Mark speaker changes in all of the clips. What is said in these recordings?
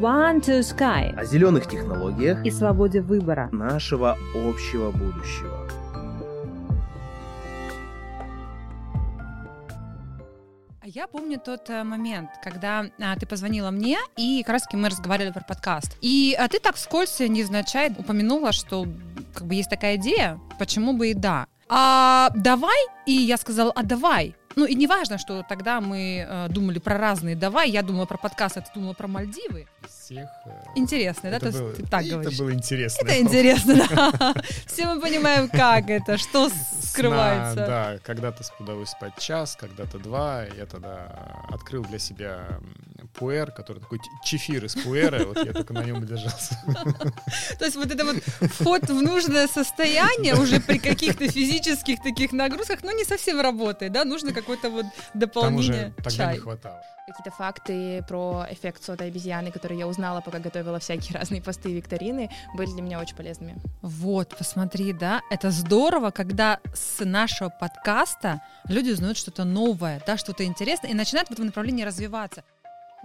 Speaker 1: One to Sky
Speaker 2: о зеленых технологиях
Speaker 1: и свободе выбора.
Speaker 2: нашего общего будущего.
Speaker 3: А Я помню тот э, момент, когда а, ты позвонила мне, и как раз мы разговаривали про подкаст. И а, ты так вскользь, невзначай, упомянула, что как бы есть такая идея, почему бы и да. А давай, и я сказала, а давай. Ну и не важно, что тогда мы э, думали про разные давай, я думала про подкаст, а ты думала про Мальдивы.
Speaker 4: Всех. э,
Speaker 3: Интересно, да?
Speaker 4: это
Speaker 3: То есть
Speaker 4: было-
Speaker 3: ты так
Speaker 4: это
Speaker 3: говоришь.
Speaker 4: было интересно.
Speaker 3: Это интересно, да. Все мы понимаем, как это, что
Speaker 4: Сна,
Speaker 3: скрывается.
Speaker 4: да, когда-то удалось спать час, когда-то два. Я тогда открыл для себя пуэр, который такой чефир из пуэра. Вот я только на нем и держался.
Speaker 3: То есть вот это вот вход в нужное состояние уже при каких-то физических таких нагрузках, ну, не совсем работает, да, нужно какое-то вот
Speaker 4: Там
Speaker 3: дополнение
Speaker 4: уже тогда
Speaker 3: чай.
Speaker 4: не хватало.
Speaker 5: Какие-то факты про эффект сотой обезьяны, которые я узнала, пока готовила всякие разные посты и викторины, были для меня очень полезными.
Speaker 3: Вот, посмотри, да, это здорово, когда с нашего подкаста люди узнают что-то новое, да, что-то интересное, и начинают в этом направлении развиваться.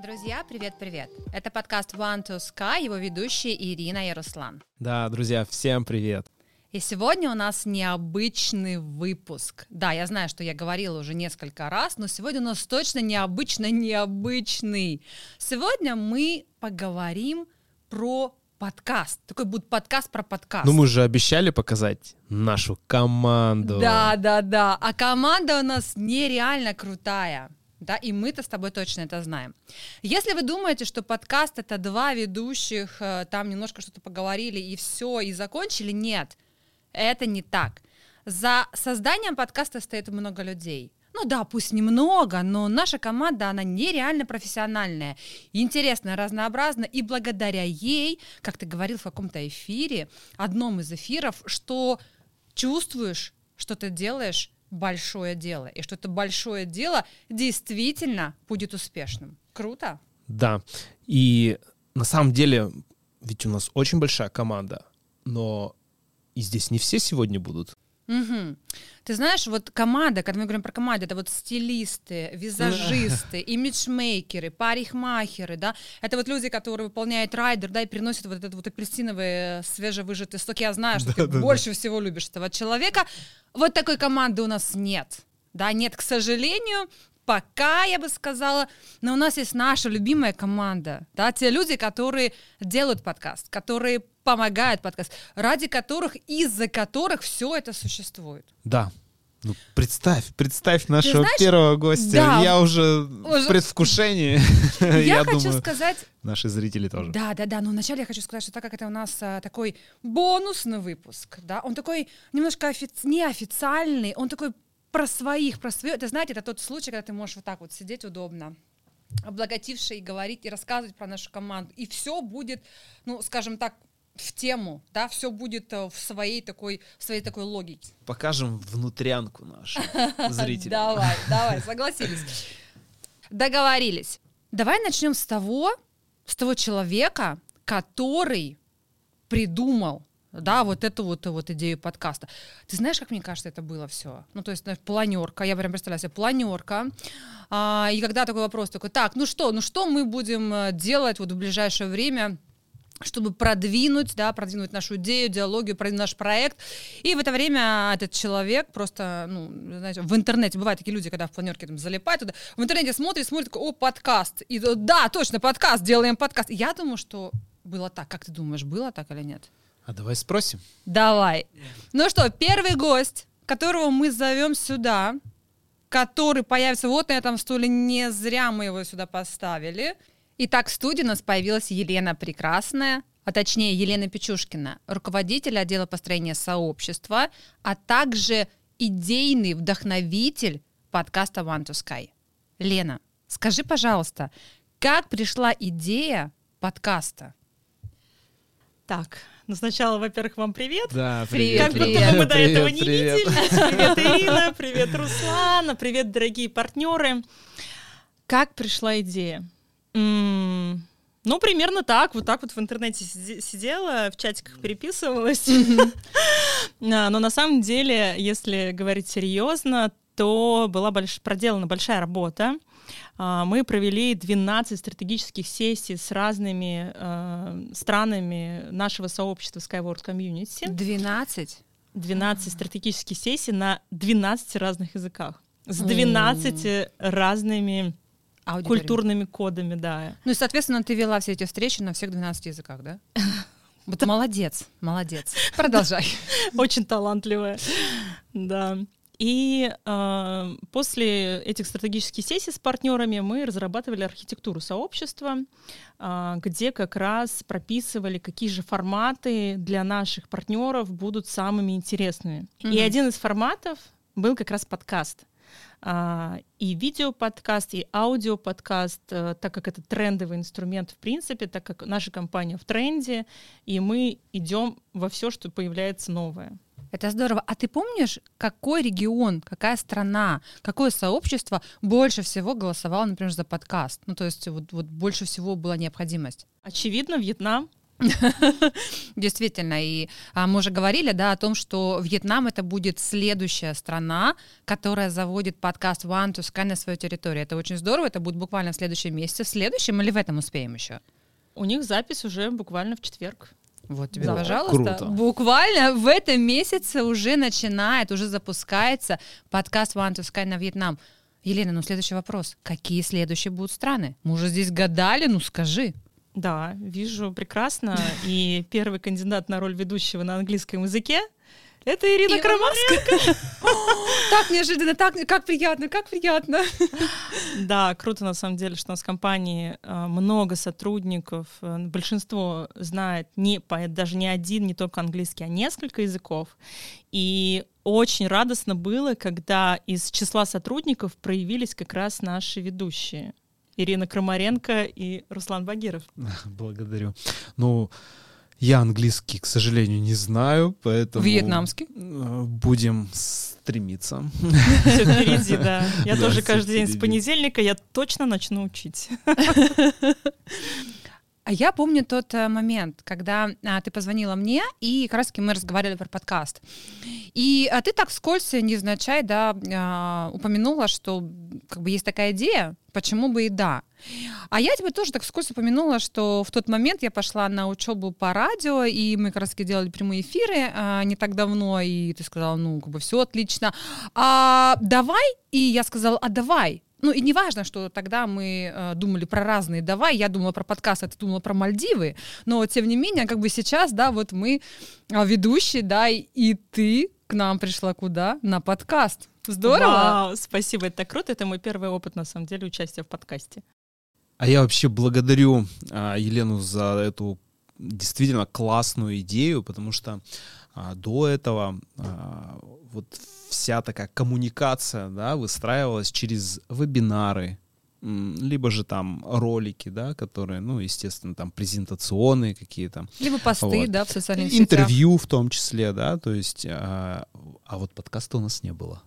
Speaker 3: Друзья, привет-привет. Это подкаст One to Sky, его ведущие Ирина и Руслан.
Speaker 6: Да, друзья, всем привет.
Speaker 3: И сегодня у нас необычный выпуск. Да, я знаю, что я говорила уже несколько раз, но сегодня у нас точно необычно необычный. Сегодня мы поговорим про подкаст. Такой будет подкаст про подкаст.
Speaker 6: Ну, мы же обещали показать нашу команду.
Speaker 3: Да, да, да. А команда у нас нереально крутая. Да, и мы-то с тобой точно это знаем. Если вы думаете, что подкаст это два ведущих, э, там немножко что-то поговорили и все, и закончили, нет, это не так. За созданием подкаста стоит много людей. Ну да, пусть немного, но наша команда, она нереально профессиональная, интересная, разнообразная, и благодаря ей, как ты говорил в каком-то эфире, одном из эфиров, что чувствуешь, что ты делаешь большое дело, и что это большое дело действительно будет успешным. Круто?
Speaker 6: Да. И на самом деле, ведь у нас очень большая команда, но и здесь не все сегодня будут.
Speaker 3: Мгм. Ты знаешь, вот команда, когда мы говорим про команду, это вот стилисты, визажисты, имиджмейкеры, парикмахеры, да, это вот люди, которые выполняют райдер, да, и приносят вот этот вот апельсиновый свежевыжатый сок. Я знаю, что ты больше всего любишь этого человека. Вот такой команды у нас нет. Да, нет, к сожалению, пока, я бы сказала, но у нас есть наша любимая команда, да, те люди, которые делают подкаст, которые помогают подкаст, ради которых, из-за которых все это существует.
Speaker 6: Да. Ну, представь, представь нашего
Speaker 3: знаешь,
Speaker 6: первого гостя.
Speaker 3: да,
Speaker 6: Я уже,
Speaker 3: уже-
Speaker 6: в предвкушении.
Speaker 3: Я,
Speaker 6: Я
Speaker 3: хочу
Speaker 6: думаю,
Speaker 3: сказать,
Speaker 6: наши зрители тоже.
Speaker 3: Да, да, да. Но вначале я хочу сказать, что так как это у нас а, такой бонусный выпуск, да, он такой немножко офи- неофициальный, он такой про своих, про свое. Это, знаете, это тот случай, когда ты можешь вот так вот сидеть удобно облаготивший и говорить и рассказывать про нашу команду. И все будет, ну, скажем так, в тему, да, все будет э, в своей такой, в своей такой логике.
Speaker 6: Покажем внутрянку нашу зрителям.
Speaker 3: Давай, давай, согласились. Договорились. Давай начнем с того, с того человека, который придумал да, вот эту вот, вот идею подкаста. Ты знаешь, как мне кажется, это было все? Ну, то есть, знаешь, планерка, я прям представляю себе, планерка. А, и когда такой вопрос такой, так, ну что, ну что мы будем э, делать вот в ближайшее время, чтобы продвинуть, да, продвинуть нашу идею, диалогию, продвинуть наш проект. И в это время этот человек просто, ну, знаете, в интернете, бывают такие люди, когда в планерке там залипают туда, в интернете смотрит, смотрит, такой, о, подкаст. И э, да, точно, подкаст, делаем подкаст. Я думаю, что было так. Как ты думаешь, было так или нет?
Speaker 6: А давай спросим.
Speaker 3: Давай. Ну что, первый гость, которого мы зовем сюда, который появится вот на этом стуле, не зря мы его сюда поставили. Итак, в студии у нас появилась Елена Прекрасная, а точнее Елена Печушкина, руководитель отдела построения сообщества, а также идейный вдохновитель подкаста One to Sky. Лена, скажи, пожалуйста, как пришла идея подкаста?
Speaker 7: Так, ну сначала, во-первых, вам привет.
Speaker 6: Да,
Speaker 3: Привет,
Speaker 7: как будто
Speaker 3: привет.
Speaker 7: бы мы до
Speaker 6: Привет,
Speaker 7: этого не
Speaker 6: привет.
Speaker 7: виделись. Привет, Ирина, привет, Руслана, привет, дорогие партнеры. Как пришла идея? Ну, примерно так. Вот так вот в интернете сиде- сидела, в чатиках переписывалась. Но на самом деле, если говорить серьезно, то была проделана большая работа. А, Мы провели 12 стратегических сессий с разными э, странами нашего сообщества Skyward Community.
Speaker 3: 12.
Speaker 7: 12 стратегических сессий на 12 разных языках. С
Speaker 3: О.
Speaker 7: 12 разными
Speaker 3: Аудитория.
Speaker 7: культурными кодами, да.
Speaker 3: Ну и, соответственно, ты вела все эти встречи на всех 12 языках, да? Вот молодец, молодец. Продолжай.
Speaker 7: Очень талантливая. Да. И э, после этих стратегических сессий с партнерами мы разрабатывали архитектуру сообщества, э, где как раз прописывали, какие же форматы для наших партнеров будут самыми интересными. И
Speaker 3: Мгм.
Speaker 7: один из форматов был как раз подкаст. А, и видеоподкаст, и аудиоподкаст, э, так как это трендовый инструмент в принципе, так как наша компания в тренде, и мы идем во все, что появляется новое.
Speaker 3: Это здорово. А ты помнишь, какой регион, какая страна, какое сообщество больше всего голосовало, например, за подкаст? Ну, то есть вот, вот больше всего была необходимость.
Speaker 7: Очевидно, Вьетнам.
Speaker 3: Действительно, и а, мы уже говорили, да, о том, что Вьетнам это будет следующая страна, которая заводит подкаст One to Sky на свою территорию. Это очень здорово, это будет буквально в следующем месяце. В следующем или в этом успеем еще?
Speaker 7: У них запись уже буквально в четверг.
Speaker 3: Вот тебе,
Speaker 7: Да.
Speaker 3: пожалуйста.
Speaker 6: Круто.
Speaker 3: Буквально в этом месяце уже начинает, уже запускается подкаст One to Sky на Вьетнам. Елена, ну следующий вопрос. Какие следующие будут страны? Мы уже здесь гадали, ну скажи.
Speaker 7: Да, вижу прекрасно. И первый кандидат на роль ведущего на английском языке — это Ирина
Speaker 3: Ирина
Speaker 7: Крамарская.
Speaker 3: Так неожиданно, так, как приятно, как приятно.
Speaker 7: Да, круто на самом деле, что у нас в компании э, много сотрудников. э, Большинство знает не, даже не один, не только английский, а несколько языков. И очень радостно было, когда из числа сотрудников проявились как раз наши ведущие. Ирина Крамаренко и Руслан Багиров.
Speaker 6: Благодарю. Ну, я английский, к сожалению, не знаю, поэтому...
Speaker 3: Вьетнамский?
Speaker 6: э, Будем стремиться.
Speaker 7: Все впереди, да. Я
Speaker 6: Да,
Speaker 7: тоже каждый день с понедельника я точно начну учить.
Speaker 3: А я помню тот э, момент, когда а, ты позвонила мне, и как раз мы разговаривали про подкаст. И а, ты так вскользь, невзначай, да, а, упомянула, что как бы есть такая идея, почему бы и да. А я тебе тоже так вскользь упомянула, что в тот момент я пошла на учебу по радио, и мы как раз делали прямые эфиры а, не так давно, и ты сказала, ну, как бы все отлично. А давай, и я сказала, а давай. Ну и не важно, что тогда мы э, думали про разные давай, я думала про подкаст, а ты думала про Мальдивы, но тем не менее, как бы сейчас, да, вот мы а, ведущие, да, и, и ты к нам пришла куда? На подкаст. Здорово.
Speaker 7: Вау, спасибо, это так круто. Это мой первый опыт, на самом деле, участия в подкасте.
Speaker 6: А я вообще благодарю а, Елену за эту действительно классную идею, потому что а, до этого а, вот вся такая коммуникация, да, выстраивалась через вебинары, либо же там ролики, да, которые, ну, естественно, там презентационные какие-то,
Speaker 3: Либо посты,
Speaker 6: Вот.
Speaker 3: да, в социальных сетях.
Speaker 6: интервью в том числе, да, то есть, а, а вот подкаста у нас не было.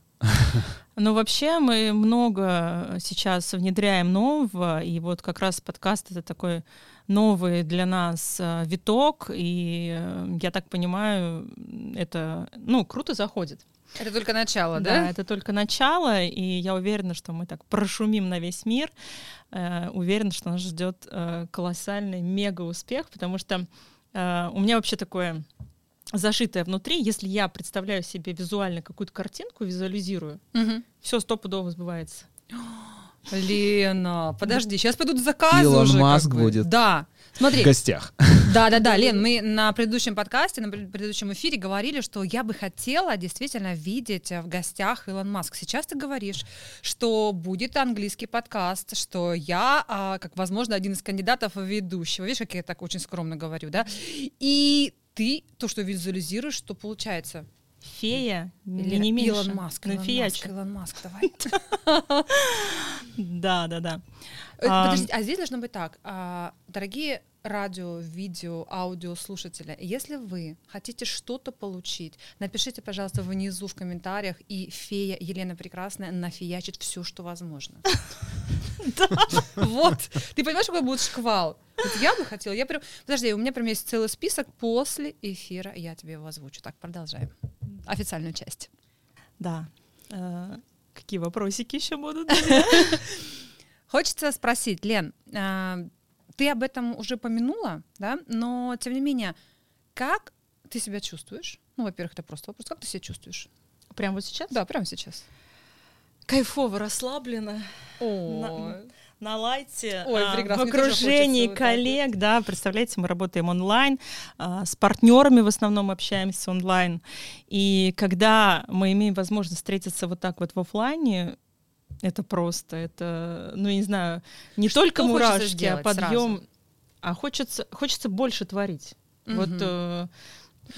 Speaker 7: Ну, вообще мы много сейчас внедряем нового, и вот как раз подкаст — это такой новый для нас э, виток, и э, я так понимаю, это, ну, круто заходит.
Speaker 3: Это только начало,
Speaker 7: Да,
Speaker 3: да?
Speaker 7: это только начало, и я уверена, что мы так прошумим на весь мир. Э, уверена, что нас ждет э, колоссальный мега успех, потому что э, у меня вообще такое зашитое внутри. Если я представляю себе визуально какую-то картинку, визуализирую,
Speaker 3: Мгм.
Speaker 7: все стопудово сбывается.
Speaker 3: Лена, подожди, сейчас пойдут заказы
Speaker 6: Илон
Speaker 3: уже.
Speaker 6: Маск
Speaker 3: бы.
Speaker 6: будет.
Speaker 3: Да.
Speaker 6: В
Speaker 3: Смотри,
Speaker 6: гостях.
Speaker 3: Да, да, да, Лен, мы на предыдущем подкасте, на пред- предыдущем эфире говорили, что я бы хотела действительно видеть э, в гостях Илон Маск. Сейчас ты говоришь, что будет английский подкаст, что я, а, как, возможно, один из кандидатов в ведущего. Видишь, как я так очень скромно говорю, да? И ты то, что визуализируешь, что получается?
Speaker 7: Фея,
Speaker 3: Или
Speaker 7: не меньше.
Speaker 3: Илон Маск, Илон Маск. Илон Маск, давай.
Speaker 7: Да, да, да.
Speaker 3: Э,
Speaker 7: А,
Speaker 3: Подожди, а здесь должно быть так. а, Дорогие радио, видео, аудио слушатели, если вы хотите что-то получить, напишите, пожалуйста, внизу в комментариях, и фея Елена Прекрасная нафиячит все, что возможно. Вот. Ты понимаешь, какой будет шквал? Я бы хотела, я прям... Подожди, у меня прям есть целый список после эфира, я тебе его озвучу. Так, продолжаем. Официальную часть.
Speaker 7: Да. Э, Какие вопросики еще будут?
Speaker 3: Хочется спросить, Лен, а, ты об этом уже помянула, да? Но тем не менее, как ты себя чувствуешь? Ну, во-первых, это просто вопрос. Как ты себя чувствуешь?
Speaker 7: Прямо вот сейчас?
Speaker 3: Да, прямо сейчас.
Speaker 7: Кайфово, расслабленно.
Speaker 3: О,
Speaker 7: на лайте,
Speaker 3: Ой,
Speaker 7: а, в окружении
Speaker 3: вот
Speaker 7: коллег, да, представляете, мы работаем онлайн, а, с партнерами в основном общаемся онлайн, и когда мы имеем возможность встретиться вот так вот в оффлайне, это просто, это, ну, я не знаю, не
Speaker 3: Что
Speaker 7: только мурашки, а подъем,
Speaker 3: сразу?
Speaker 7: а хочется, хочется больше творить. Вот
Speaker 3: Мгм.
Speaker 7: э,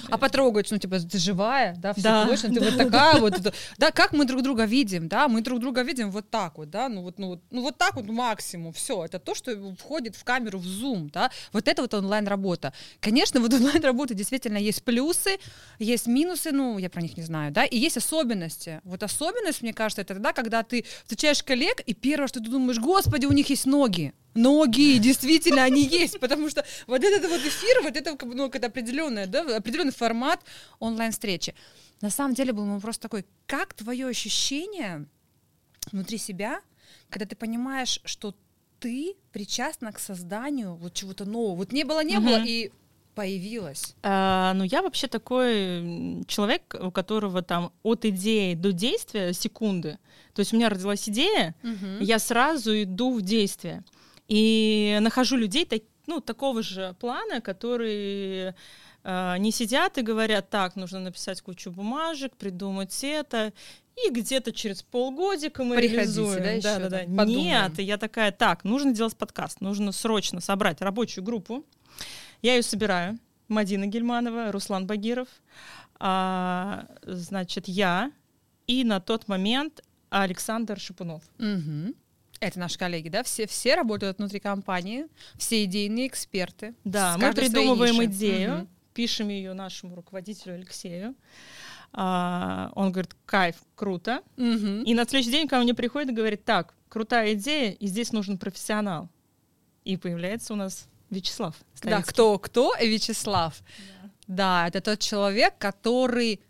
Speaker 3: А потрогать, ну, типа, ты живая, да, все
Speaker 7: Да,
Speaker 3: точно, ты
Speaker 7: да,
Speaker 3: вот такая вот. Да, как мы друг друга видим, да, мы друг друга видим вот так вот, да, ну вот, ну вот, ну вот так вот максимум, все, это то, что входит в камеру, в зум, да, вот это вот онлайн-работа. Конечно, вот онлайн-работа действительно есть плюсы, есть минусы, ну, я про них не знаю, да, и есть особенности. Вот особенность, мне кажется, это тогда, когда ты встречаешь коллег, и первое, что ты думаешь, господи, у них есть ноги, ноги, действительно, они есть, потому что вот этот вот эфир, вот это, ну, это определенное, да, определенный формат онлайн-встречи. На самом деле был вопрос такой, как твое ощущение внутри себя, когда ты понимаешь, что ты причастна к созданию вот чего-то нового. Вот не было, не было,
Speaker 7: Мгм.
Speaker 3: и появилось.
Speaker 7: А, ну, я вообще такой человек, у которого там от идеи до действия секунды. То есть у меня родилась идея, я сразу иду в действие. И нахожу людей так- ну, такого же плана, которые а, не сидят и говорят, так, нужно написать кучу бумажек, придумать это, и где-то через полгодика мы
Speaker 3: Приходите,
Speaker 7: реализуем.
Speaker 3: да, ещё
Speaker 7: да, да, да.
Speaker 3: подумаем.
Speaker 7: Нет, и я такая, так, нужно делать подкаст, нужно срочно собрать рабочую группу. Я ее собираю. Мадина Гельманова, Руслан Багиров, а, значит, я и на тот момент Александр Шипунов.
Speaker 3: Мгм. Это наши коллеги, да? Все, все работают внутри компании, все идейные эксперты.
Speaker 7: Да, мы придумываем идею,
Speaker 3: Мгм.
Speaker 7: пишем ее нашему руководителю Алексею. А, он говорит, кайф, круто.
Speaker 3: Мгм.
Speaker 7: И на следующий день ко мне приходит и говорит, так, крутая идея, и здесь нужен профессионал. И появляется у нас Вячеслав.
Speaker 3: Да,
Speaker 7: Ставицкий.
Speaker 3: кто, кто? Вячеслав. Да, это тот человек, который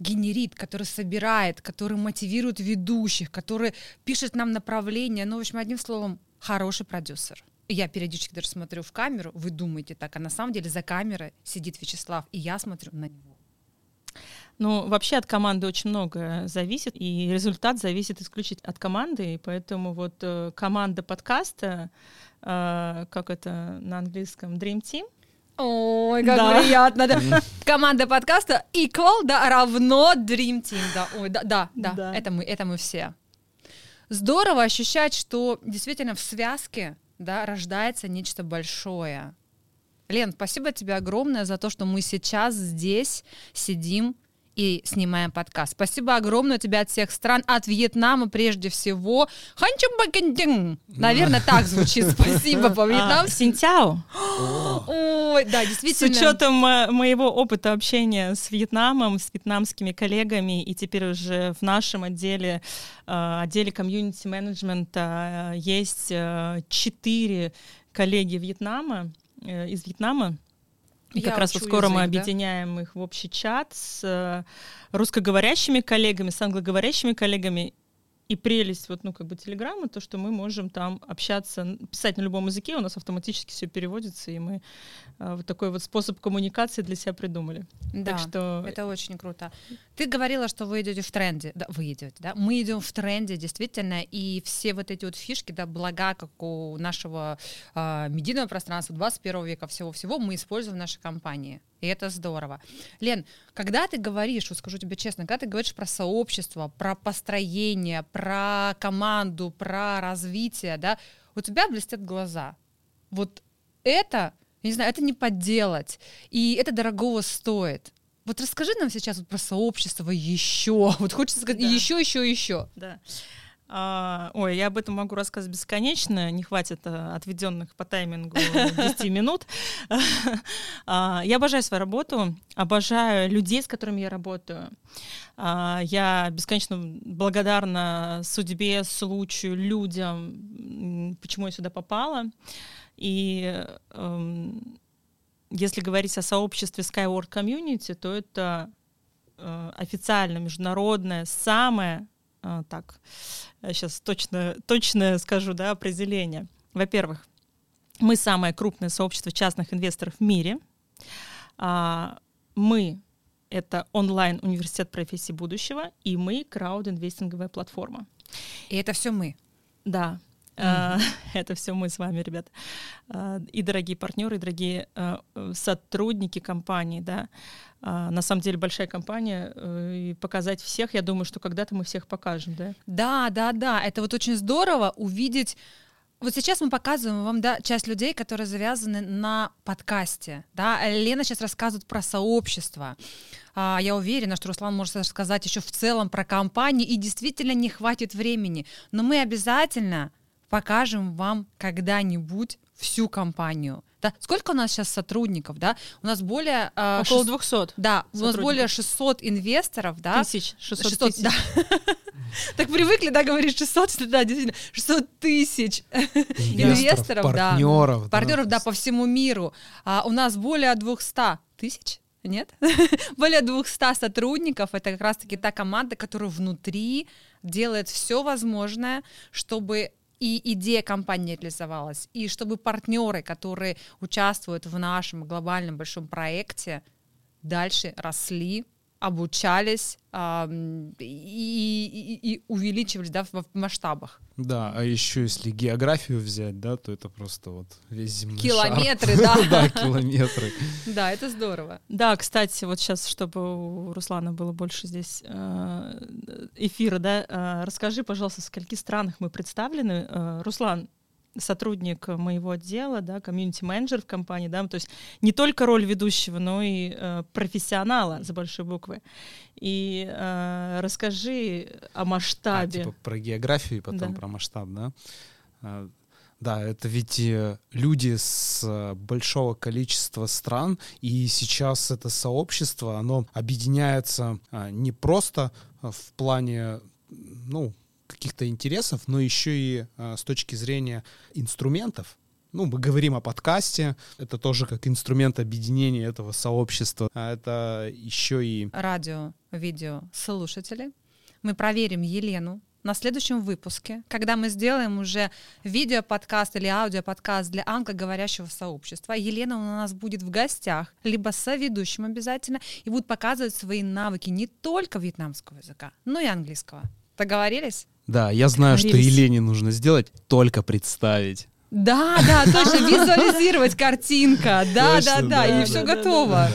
Speaker 3: генерит, который собирает, который мотивирует ведущих, который пишет нам направление. Ну, в общем, одним словом, хороший продюсер. Я периодически даже смотрю в камеру, вы думаете так, а на самом деле за камерой сидит Вячеслав, и я смотрю на него.
Speaker 7: Ну, вообще от команды очень много зависит, и результат зависит исключительно от команды, и поэтому вот э, команда подкаста, э, как это на английском, Dream Team,
Speaker 3: Ой, как
Speaker 7: Да.
Speaker 3: приятно. да. Команда подкаста equal, да, равно Dream Team. Да, ой, да, да, да,
Speaker 7: Да.
Speaker 3: Это, мы, это мы все. Здорово ощущать, что действительно в связке да, рождается нечто большое. Лен, спасибо тебе огромное за то, что мы сейчас здесь сидим и снимаем подкаст. Спасибо огромное тебе от всех стран, от Вьетнама прежде всего. Бакендин. Наверное, так звучит. Спасибо
Speaker 7: а,
Speaker 3: по-вьетнамски.
Speaker 7: Синтяо.
Speaker 3: Ой, да,
Speaker 7: С
Speaker 3: действительно.
Speaker 7: учетом э, моего опыта общения с Вьетнамом, с вьетнамскими коллегами, и теперь уже в нашем отделе, э, отделе комьюнити-менеджмента, э, есть четыре коллеги Вьетнама, из Вьетнама. И
Speaker 3: Я
Speaker 7: как раз вот скоро мы
Speaker 3: язык, да?
Speaker 7: объединяем их в общий чат с э, русскоговорящими коллегами, с англоговорящими коллегами. И прелесть вот, ну, как бы телеграммы, то, что мы можем там общаться, писать на любом языке, у нас автоматически все переводится, и мы э, вот такой вот способ коммуникации для себя придумали.
Speaker 3: Да,
Speaker 7: так что
Speaker 3: это очень круто. Ты говорила, что вы идете в тренде. Да, вы идете, да? Мы идем в тренде, действительно, и все вот эти вот фишки, да, блага, как у нашего а, медийного пространства 21 века, всего-всего, мы используем в нашей компании. И это здорово. Лен, когда ты говоришь, вот скажу тебе честно, когда ты говоришь про сообщество, про построение, про команду, про развитие, да, у тебя блестят глаза. Вот это, я не знаю, это не подделать. И это дорогого стоит. Вот расскажи нам сейчас вот про сообщество еще. Вот хочется сказать
Speaker 7: Да.
Speaker 3: еще, еще, еще.
Speaker 7: Да. А, ой, я об этом могу рассказывать бесконечно, не хватит а, отведенных по таймингу 10 минут. А, Я обожаю свою работу, обожаю людей, с которыми я работаю. А, Я бесконечно благодарна судьбе, случаю, людям, почему я сюда попала. И эм, если говорить о сообществе Skyward Community, то это э, официально международное, самое а, так, сейчас точно, точно скажу, да, определение. Во-первых, мы самое крупное сообщество частных инвесторов в мире. А, мы — это онлайн-университет профессий будущего, и мы — крауд-инвестинговая платформа.
Speaker 3: И это все мы.
Speaker 7: Да, а, Это все мы с вами, ребят. А, И дорогие партнеры, и дорогие э, сотрудники компании, да. На самом деле большая компания, э, и показать всех, я думаю, что когда-то мы всех покажем, да.
Speaker 3: Да, да, да. Это вот очень здорово увидеть. Вот сейчас мы показываем вам да, часть людей, которые завязаны на подкасте. Да? Лена сейчас рассказывает про сообщество. А, я уверена, что Руслан может рассказать еще в целом про компанию, и действительно не хватит времени. Но мы обязательно покажем вам когда-нибудь всю компанию. Да? Сколько у нас сейчас сотрудников? Да? У нас более... а,
Speaker 7: Около
Speaker 3: шест-
Speaker 7: 200
Speaker 3: Да, у нас более 600 инвесторов, да?
Speaker 7: тысяч, 600
Speaker 3: 600,
Speaker 7: тысяч.
Speaker 3: да. Так привыкли, да, говорить 600, что да, действительно, 600 тысяч инвесторов, да.
Speaker 6: партнеров. да.
Speaker 3: партнеров, да, по всему миру. А у нас более 200 тысяч, нет? более 200 сотрудников. Это как раз-таки та команда, которая внутри делает все возможное, чтобы и идея компании реализовалась, и чтобы партнеры, которые участвуют в нашем глобальном большом проекте, дальше росли, обучались ам, и, и- и увеличивались да, в, в масштабах.
Speaker 6: Да, а еще если географию взять, да, то это просто вот весь земной шар.
Speaker 3: Километры, да.
Speaker 6: Да, километры.
Speaker 3: Да, это здорово.
Speaker 7: Да, кстати, вот сейчас, чтобы у Руслана было больше здесь э, эфира, да, э, расскажи, пожалуйста, в скольки странах мы представлены. Э, Руслан, сотрудник моего отдела, да, комьюнити-менеджер в компании, да, то есть не только роль ведущего, но и э, профессионала за большой буквы. И э, расскажи о
Speaker 6: А,
Speaker 7: масштабе.
Speaker 6: типа про географию и потом
Speaker 7: Да.
Speaker 6: про масштаб, да? А, Да, это ведь э, люди с э, большого количества стран, и сейчас это сообщество, оно объединяется а, не просто а, в плане, ну, каких-то интересов, но еще и а, с точки зрения инструментов. Ну, мы говорим о подкасте, это тоже как инструмент объединения этого сообщества, а это еще и
Speaker 3: Радио, видео, слушатели. Мы проверим Елену на следующем выпуске, когда мы сделаем уже видеоподкаст или аудиоподкаст для англоговорящего сообщества. Елена у нас будет в гостях, либо соведущим обязательно, и будет показывать свои навыки не только вьетнамского языка, но и английского. Договорились?
Speaker 6: Да, я знаю, что. Елене нужно сделать, только представить.
Speaker 3: Да, да, точно, визуализировать картинка. Да, да,
Speaker 6: Точно,
Speaker 3: да,
Speaker 6: да,
Speaker 3: и все
Speaker 6: да,
Speaker 3: готово.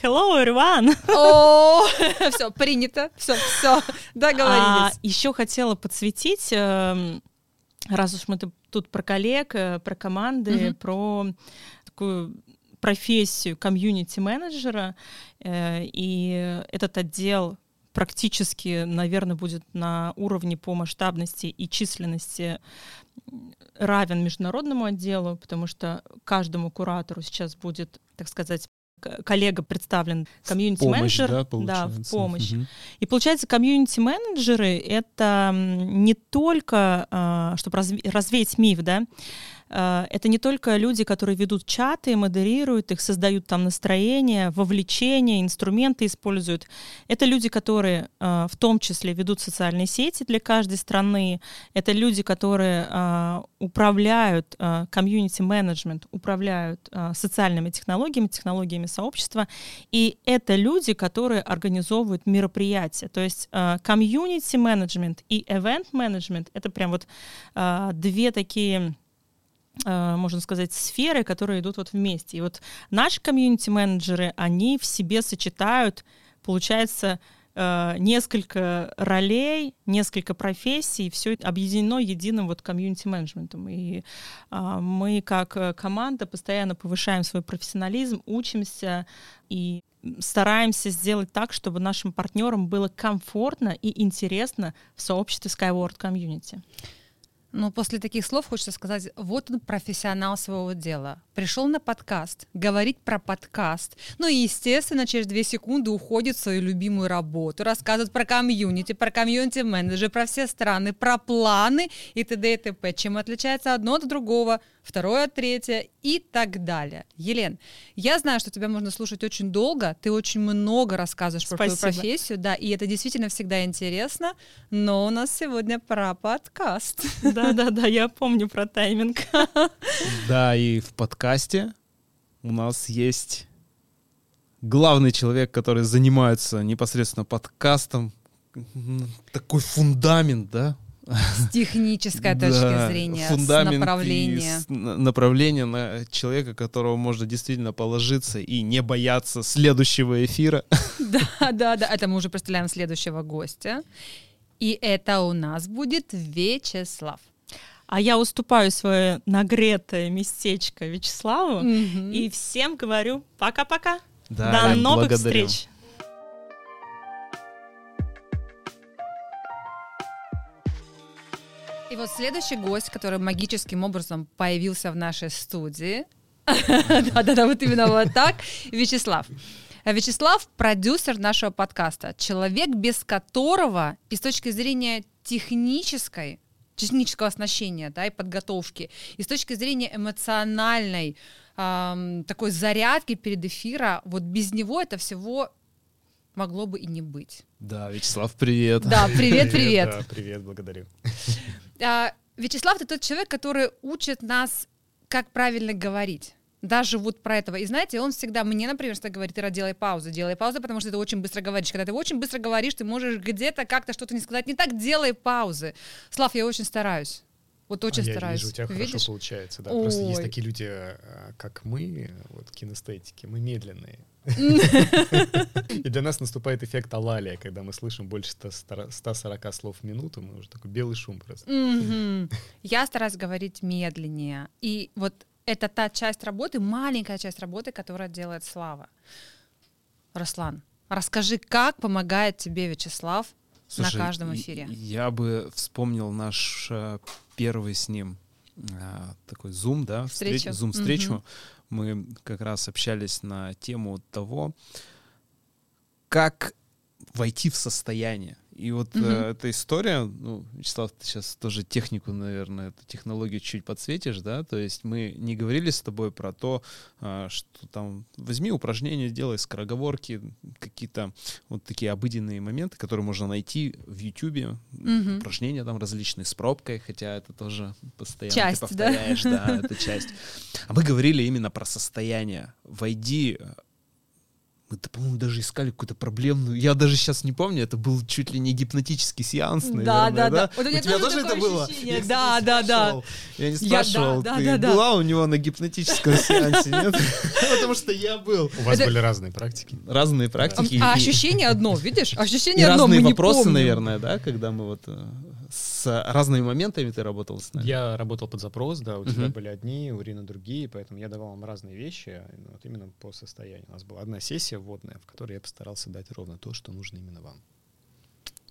Speaker 7: Hello, everyone!
Speaker 3: О, все, принято, все, все, договорились.
Speaker 7: еще хотела подсветить, эм, раз уж мы тут- про коллег, э, про команды, про такую профессию комьюнити-менеджера, э, и этот отдел практически, наверное, будет на уровне по масштабности и численности равен международному отделу, потому что каждому куратору сейчас будет, так сказать, коллега представлен комьюнити-менеджер.
Speaker 6: да,
Speaker 7: да, в помощь.
Speaker 6: Мгм.
Speaker 7: И получается, комьюнити-менеджеры — это не только, чтобы развеять миф, да, а, это не только люди, которые ведут чаты, модерируют их, создают там настроение, вовлечение, инструменты используют. Это люди, которые а, в том числе ведут социальные сети для каждой страны. Это люди, которые а, управляют комьюнити-менеджмент, управляют социальными технологиями, технологиями сообщества. И это люди, которые организовывают мероприятия. То есть комьюнити-менеджмент и event-менеджмент — это прям вот две такие можно сказать, сферы, которые идут вот вместе. И вот наши комьюнити-менеджеры, они в себе сочетают, получается, э, несколько ролей, несколько профессий, все это объединено единым вот комьюнити-менеджментом. И а, мы как э, команда постоянно повышаем свой профессионализм, учимся и стараемся сделать так, чтобы нашим партнерам было комфортно и интересно в сообществе Skyward Community.
Speaker 3: Ну, после таких слов хочется сказать, вот он профессионал своего дела. пришел на подкаст, говорить про подкаст. Ну и, естественно, через две секунды уходит в свою любимую работу, рассказывает про комьюнити, про комьюнити-менеджер, про все страны, про планы и т.д. и т.п. Чем отличается одно от другого, второе третье и так далее. Елен, я знаю, что тебя можно слушать очень долго, ты очень много рассказываешь про твою
Speaker 7: Спасибо.
Speaker 3: профессию, да, и это действительно всегда интересно, но у нас сегодня про подкаст.
Speaker 7: Да-да-да, я помню про тайминг.
Speaker 6: Да, и в подкасте у нас есть главный человек, который занимается непосредственно подкастом. Такой фундамент, да?
Speaker 3: С технической точки зрения, с
Speaker 6: фундамент
Speaker 3: направления.
Speaker 6: с- на- направление на человека, которого можно действительно положиться и не бояться следующего эфира.
Speaker 3: Да, да, да. Это мы уже представляем следующего гостя. И это у нас будет Вячеслав.
Speaker 7: А я уступаю свое нагретое местечко Вячеславу
Speaker 3: Мгм.
Speaker 7: и всем говорю пока-пока.
Speaker 6: Да,
Speaker 7: До новых
Speaker 6: благодарю.
Speaker 7: встреч.
Speaker 3: И вот следующий гость, который магическим образом появился в нашей студии. Да-да-да, вот именно вот так. Вячеслав. Вячеслав — продюсер нашего подкаста. Человек, без которого и с точки зрения технической, технического оснащения да, и подготовки, и с точки зрения эмоциональной ам, такой зарядки перед эфира, вот без него это всего могло бы и не быть.
Speaker 6: Да, Вячеслав, привет.
Speaker 3: Да, привет-привет.
Speaker 4: Да, привет, благодарю.
Speaker 3: А, Вячеслав, ты тот человек, который учит нас, как правильно говорить. Даже вот про этого. И знаете, он всегда мне, например, всегда говорит, Ира, делай паузу, делай паузу, потому что ты очень быстро говоришь. Когда ты очень быстро говоришь, ты можешь где-то как-то что-то не сказать не так, делай паузы. Слав, я очень стараюсь. Вот очень
Speaker 4: А я
Speaker 3: стараюсь.
Speaker 4: вижу, у тебя
Speaker 3: Видишь?
Speaker 4: хорошо получается. Да. Просто есть
Speaker 3: Ой.
Speaker 4: такие люди, э, как мы, вот кинестетики, мы медленные. И для нас наступает эффект алалия, когда мы слышим больше 100 стара- 140 слов в минуту, мы уже такой белый шум просто.
Speaker 3: Я стараюсь говорить медленнее. И вот это та часть работы, маленькая часть работы, которая делает Слава. Руслан, расскажи, как помогает тебе Вячеслав
Speaker 6: Слушай,
Speaker 3: на каждом эфире?
Speaker 6: Я бы вспомнил наш э, первый с ним такой зум, да,
Speaker 3: Встречу.
Speaker 6: зум встречу.
Speaker 3: Мгм.
Speaker 6: Мы как раз общались на тему того, как войти в состояние. И вот э,
Speaker 3: Мгм.
Speaker 6: эта история, ну, Вячеслав, ты сейчас тоже технику, наверное, эту технологию чуть подсветишь, да, то есть мы не говорили с тобой про то, а, что там возьми упражнения, сделай скороговорки, какие-то вот такие обыденные моменты, которые можно найти в Ютубе,
Speaker 3: Мгм.
Speaker 6: упражнения там различные с пробкой, хотя это тоже постоянно
Speaker 3: Часть,
Speaker 6: ты
Speaker 3: да?
Speaker 6: повторяешь, да, это часть. А мы говорили именно про состояние. Войди э, мы, да, по-моему, даже искали какую-то проблемную. Я даже сейчас не помню, это был чуть ли не гипнотический сеанс, наверное,
Speaker 3: Да, да, да. Вот у
Speaker 6: у
Speaker 3: меня
Speaker 6: тебя
Speaker 3: тоже
Speaker 6: тоже это было? Я,
Speaker 3: Да, да, да.
Speaker 6: спрашивал. Я не
Speaker 3: Я- да,
Speaker 6: спрашивал,
Speaker 3: да,
Speaker 6: ты
Speaker 3: да, да.
Speaker 6: была у него на гипнотическом сеансе, нет? Потому что я был.
Speaker 4: У вас были разные практики.
Speaker 6: Разные практики.
Speaker 3: а ощущение одно, видишь? Ощущение одно,
Speaker 6: разные вопросы, наверное, да, когда мы вот э, с разными моментами ты работал с нами.
Speaker 4: Я работал под запрос, да, у тебя
Speaker 6: Мгм.
Speaker 4: были одни, у Ирины другие, поэтому я давал вам разные вещи, ну, вот именно по состоянию. У нас была одна сессия вводная, в которой я постарался дать ровно то, что нужно именно вам.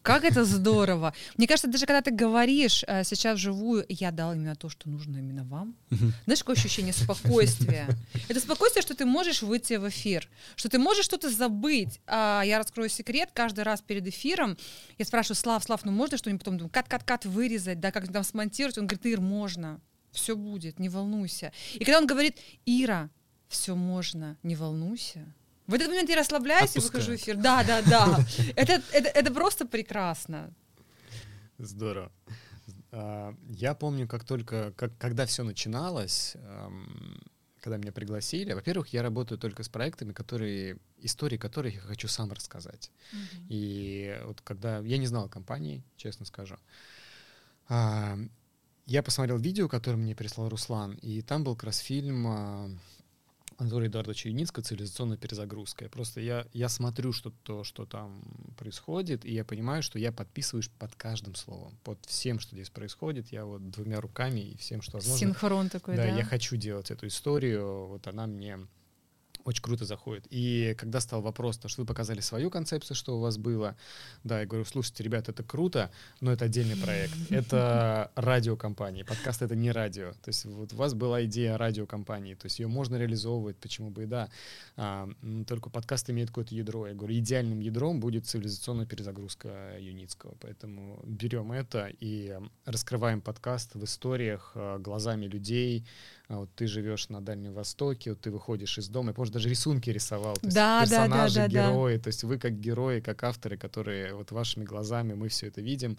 Speaker 3: Как это здорово. Мне кажется, даже когда ты говоришь э, сейчас вживую, я дал именно то, что нужно именно вам. Знаешь, какое ощущение спокойствия? Это спокойствие, что ты можешь выйти в эфир, что ты можешь что-то забыть. А я раскрою секрет, каждый раз перед эфиром я спрашиваю, Слав, Слав, ну можно что-нибудь потом думаю, кат-кат-кат вырезать, да, как там смонтировать? Он говорит, Ир, можно, все будет, не волнуйся. И когда он говорит, Ира, все можно, не волнуйся, в этот момент я расслабляюсь и выхожу в эфир. Да, да, да. Это, это, это просто прекрасно.
Speaker 4: Здорово. А, Я помню, как только, как, когда все начиналось, ам, когда меня пригласили, во-первых, я работаю только с проектами, которые, истории которых я хочу сам рассказать. И вот когда я не знал компании, честно скажу, а, я посмотрел видео, которое мне прислал Руслан, и там был как раз фильм а, Анатолия Эдуардовича Юницкого «Цивилизационная перезагрузка». Просто я, я смотрю что то, что там происходит, и я понимаю, что я подписываюсь под каждым словом, под всем, что здесь происходит. Я вот двумя руками и всем, что возможно.
Speaker 3: Синхрон такой, да?
Speaker 4: Да, я хочу делать эту историю. Вот она мне очень круто заходит. И когда стал вопрос, то, что вы показали свою концепцию, что у вас было, да, я говорю, слушайте, ребят, это круто, но это отдельный проект. Это радиокомпания. Подкаст — это не радио. То есть вот у вас была идея радиокомпании, то есть ее можно реализовывать, почему бы и да. А, только подкаст имеет какое-то ядро. Я говорю, идеальным ядром будет цивилизационная перезагрузка Юницкого. Поэтому берем это и раскрываем подкаст в историях э, глазами людей, а вот ты живешь на Дальнем Востоке, вот ты выходишь из дома, и, может, даже рисунки рисовал, то есть
Speaker 3: Да, да, да,
Speaker 4: персонажи,
Speaker 3: да, да.
Speaker 4: герои, то есть вы как герои, как авторы, которые вот вашими глазами мы все это видим.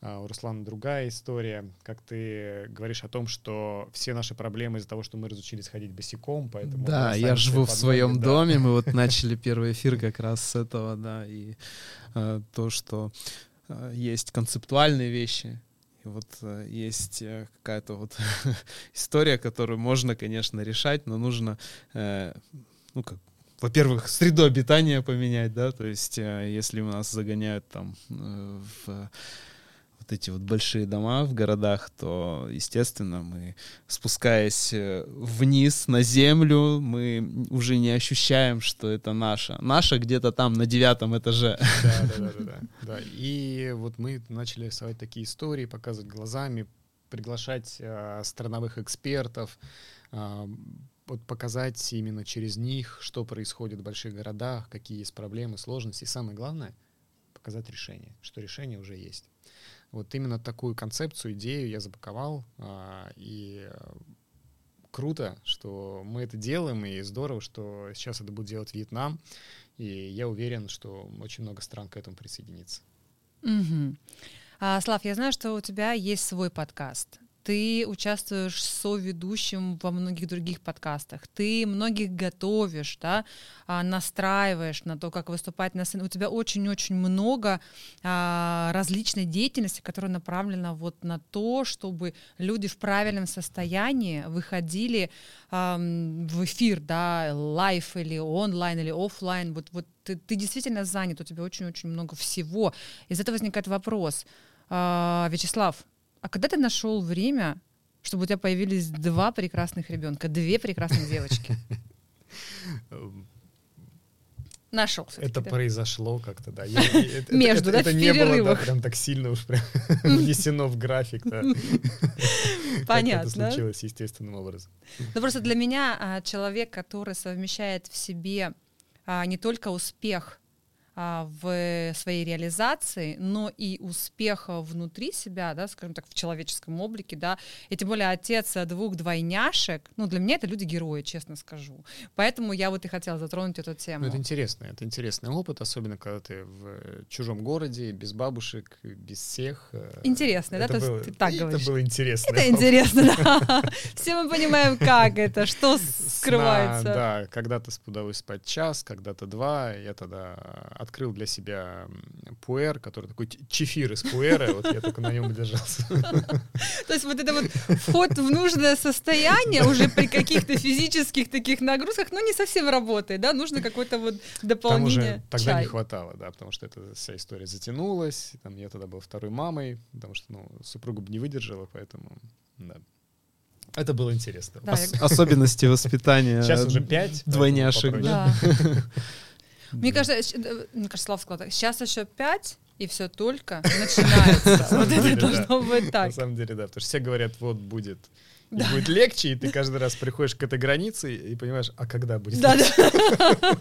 Speaker 4: А у Руслана другая история, как ты говоришь о том, что все наши проблемы из-за того, что мы разучились ходить босиком, поэтому...
Speaker 6: Да, я живу в своем
Speaker 4: да.
Speaker 6: доме, мы вот начали первый эфир как раз с этого, да, и э, то, что э, есть концептуальные вещи, и вот э, есть э, какая-то вот история, которую можно, конечно, решать, но нужно, э, ну как, во-первых, среду обитания поменять, да, то есть если у нас загоняют там в вот эти вот большие дома в городах, то, естественно, мы, спускаясь э, вниз на землю, мы уже не ощущаем, что это наше. Наше где-то там на девятом этаже.
Speaker 4: Да, да, да, да. И вот мы начали рисовать такие истории, показывать глазами, приглашать э, страновых экспертов, э, вот показать именно через них, что происходит в больших городах, какие есть проблемы, сложности. И самое главное — показать решение, что решение уже есть. Вот именно такую концепцию, идею я запаковал, а, и э, круто, что мы это делаем, и здорово, что сейчас это будет делать Вьетнам, и я уверен, что очень много стран к этому присоединится.
Speaker 3: Мгм. А, Слав, я знаю, что у тебя есть свой подкаст. Ты участвуешь соведущим во многих других подкастах. Ты многих готовишь, да, а, настраиваешь на то, как выступать на сцене. У тебя очень-очень много а, различной деятельности, которая направлена вот на то, чтобы люди в правильном состоянии выходили в эфир, да, live или онлайн или офлайн. Вот, вот ты, ты действительно занят, у тебя очень-очень много всего. Из этого возникает вопрос. А, Вячеслав, а когда ты нашел время, чтобы у тебя появились два прекрасных ребенка, две прекрасных девочки? Нашел.
Speaker 4: Это произошло как-то, да. Я- это-
Speaker 3: Между,
Speaker 4: это-
Speaker 3: да,
Speaker 4: это
Speaker 3: в
Speaker 4: не было, да,
Speaker 3: перерывах.
Speaker 4: прям так сильно уж прям внесено в график, да.
Speaker 3: Понятно.
Speaker 4: Это случилось естественным образом.
Speaker 3: Ну просто для меня а, человек, который совмещает в себе а, не только успех в своей реализации, но и успех а, внутри себя, да, скажем так, в человеческом облике, да, и тем более отец а, двух двойняшек, ну для меня это люди-герои, честно скажу. Поэтому я вот и хотела затронуть эту тему.
Speaker 4: Ну, это интересно, это интересный опыт, особенно когда ты в э, чужом городе, без бабушек, без всех. э,
Speaker 3: Интересно, да?
Speaker 4: это
Speaker 3: То есть
Speaker 4: было-
Speaker 3: ты так
Speaker 4: это
Speaker 3: говоришь.
Speaker 4: было интересно.
Speaker 3: Это интересно, да. Все мы понимаем, как это, что скрывается.
Speaker 4: да, когда-то удалось спать час, когда-то два. Я тогда открыл для себя пуэр, который такой чефир из пуэра. Вот я только на нем и держался.
Speaker 3: То есть вот это вот вход в нужное состояние уже при каких-то физических таких нагрузках, ну, не совсем работает, да, нужно какое-то вот дополнение.
Speaker 4: тогда не хватало, да, потому что эта вся история затянулась. Там я тогда был второй мамой, потому что, ну, супруга бы не выдержала, поэтому, да. Это было интересно.
Speaker 3: Да, я-
Speaker 6: Особенности воспитания
Speaker 4: Сейчас уже пять.
Speaker 6: двойняшек.
Speaker 3: Да. Мне кажется, э, мне кажется, Слава сказал так, сейчас еще пять, и все только начинается. Вот это должно быть
Speaker 4: На
Speaker 3: так.
Speaker 4: самом деле, да, потому что все говорят, вот будет, и
Speaker 3: Да.
Speaker 4: будет легче, и ты каждый раз приходишь к этой границе и понимаешь, а когда будет
Speaker 3: Да,
Speaker 4: легче?
Speaker 3: да.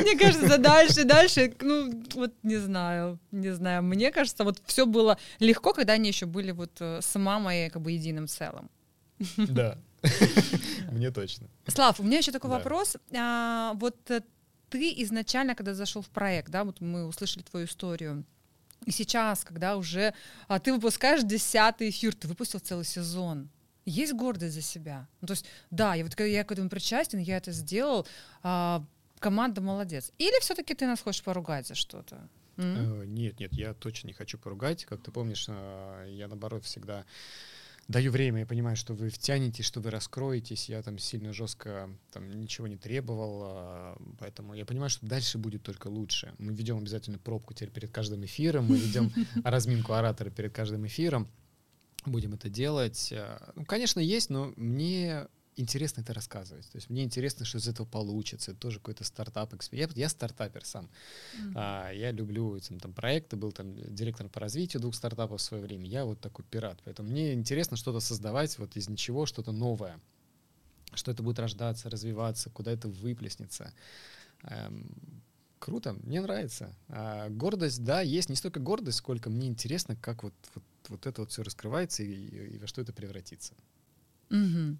Speaker 3: Мне кажется, дальше, дальше, ну, вот не знаю, не знаю. Мне кажется, вот все было легко, когда они еще были вот э, с мамой как бы единым целым.
Speaker 4: Да, мне точно.
Speaker 3: Слав, у меня еще такой вопрос. А, вот э, ты изначально, когда зашел в проект, да, вот мы услышали твою историю, и сейчас, когда уже а, ты выпускаешь десятый эфир, ты выпустил целый сезон. Есть гордость за себя. Ну, то есть, да, я вот когда я к этому причастен, я это сделал, а, команда молодец. Или все-таки ты нас хочешь поругать за что-то?
Speaker 4: Э, Нет, нет, я точно не хочу поругать. Как ты помнишь, э, я наоборот всегда даю время, я понимаю, что вы втянетесь, что вы раскроетесь. Я там сильно жестко там ничего не требовал, а, поэтому я понимаю, что дальше будет только лучше. Мы ведем обязательно пробку теперь перед каждым эфиром, мы ведем разминку оратора перед каждым эфиром. Будем это делать. Э, Ну, конечно, есть, но мне интересно это рассказывать. То есть мне интересно, что из этого получится. Это тоже какой-то стартап. Я, я стартапер сам. А, я люблю там, там проекты, был там директором по развитию двух стартапов в свое время. Я вот такой пират. Поэтому мне интересно что-то создавать вот из ничего, что-то новое. Что это будет рождаться, развиваться, куда это выплеснется. Эм, круто, мне нравится. А, гордость, да, есть не столько гордость, сколько мне интересно, как вот, вот, вот это вот все раскрывается и, и во что это превратится.
Speaker 3: Мгм.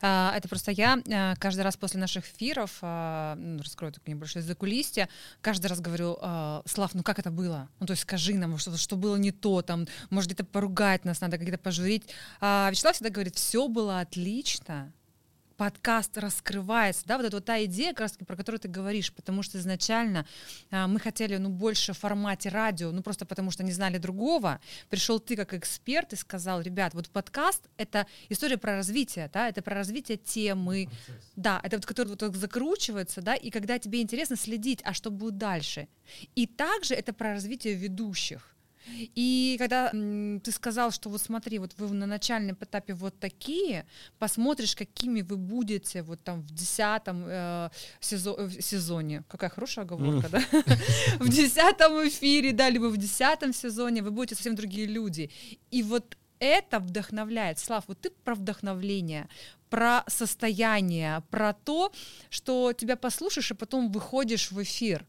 Speaker 3: А, Это просто я а, каждый раз после наших эфиров, а, ну, раскрою только небольшое закулисье, каждый раз говорю, а, Слав, ну как это было? Ну то есть скажи нам, что, что было не то, там, может где-то поругать нас надо, где-то пожурить. А Вячеслав всегда говорит, все было отлично, подкаст раскрывается, да, вот это вот та идея, как раз таки, про которую ты говоришь, потому что изначально а, мы хотели, ну, больше в формате радио, ну, просто потому что не знали другого. Пришел ты как эксперт и сказал, ребят, вот подкаст — это история про развитие, да, это про развитие темы, да, это вот, который вот так закручивается, да, и когда тебе интересно следить, а что будет дальше. И также это про развитие ведущих. И когда ты сказал, что вот смотри, вот вы на начальном этапе вот такие, посмотришь, какими вы будете вот там в десятом э, сезо- э, сезоне. Какая хорошая оговорка, да? В десятом эфире, да, либо в десятом сезоне вы будете совсем другие люди. И вот это вдохновляет. Слав, вот ты про вдохновление, про состояние, про то, что тебя послушаешь, и потом выходишь в эфир.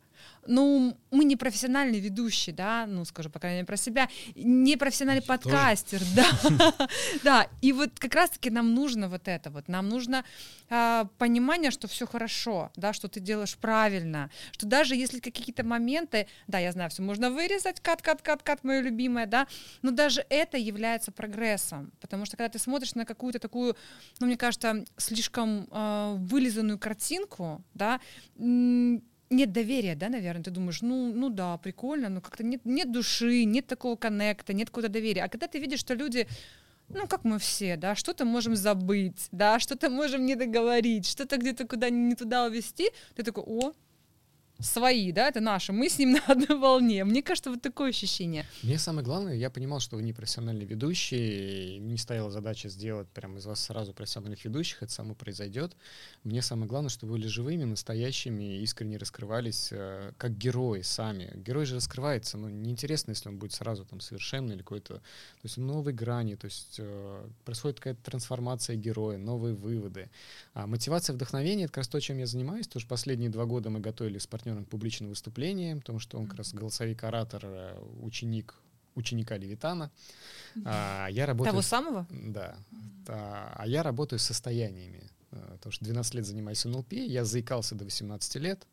Speaker 3: Ну, мы не профессиональный ведущий, да, ну, скажу, по крайней мере, про себя, не профессиональный подкастер, да, да, и вот как раз-таки нам нужно вот это вот, нам нужно а, понимание, что все хорошо, да, что ты делаешь правильно, что даже если какие-то моменты, да, я знаю, все можно вырезать, кат, кат, кат, кат, мое любимое, да, но даже это является прогрессом, потому что когда ты смотришь на какую-то такую, ну, мне кажется, слишком а, вылизанную картинку, да, нет доверия, да, наверное, ты думаешь, ну, ну да, прикольно, но как-то нет, нет души, нет такого коннекта, нет какого-то доверия. А когда ты видишь, что люди, ну, как мы все, да, что-то можем забыть, да, что-то можем не договорить, что-то где-то куда не туда увести, ты такой, о, свои, да, это наши, мы с ним на одной волне. Мне кажется, вот такое ощущение.
Speaker 4: Мне самое главное, я понимал, что вы не профессиональный ведущий, не стояла задача сделать прямо из вас сразу профессиональных ведущих, это само произойдет. Мне самое главное, что вы были живыми, настоящими, искренне раскрывались, э, как герои сами. Герой же раскрывается, но неинтересно, если он будет сразу там совершенный или какой-то, то есть новой грани, то есть э, происходит какая-то трансформация героя, новые выводы. А мотивация вдохновения — это как раз то, чем я занимаюсь, потому что последние два года мы готовили с партнером к публичным выступлениям, потому что он как раз голосовик-оратор, э, ученик ученика Левитана. А, я работаю...
Speaker 3: Того самого?
Speaker 4: Да. А, а я работаю с состояниями. э, Потому что 12 лет занимаюсь НЛП, я заикался до 18 лет,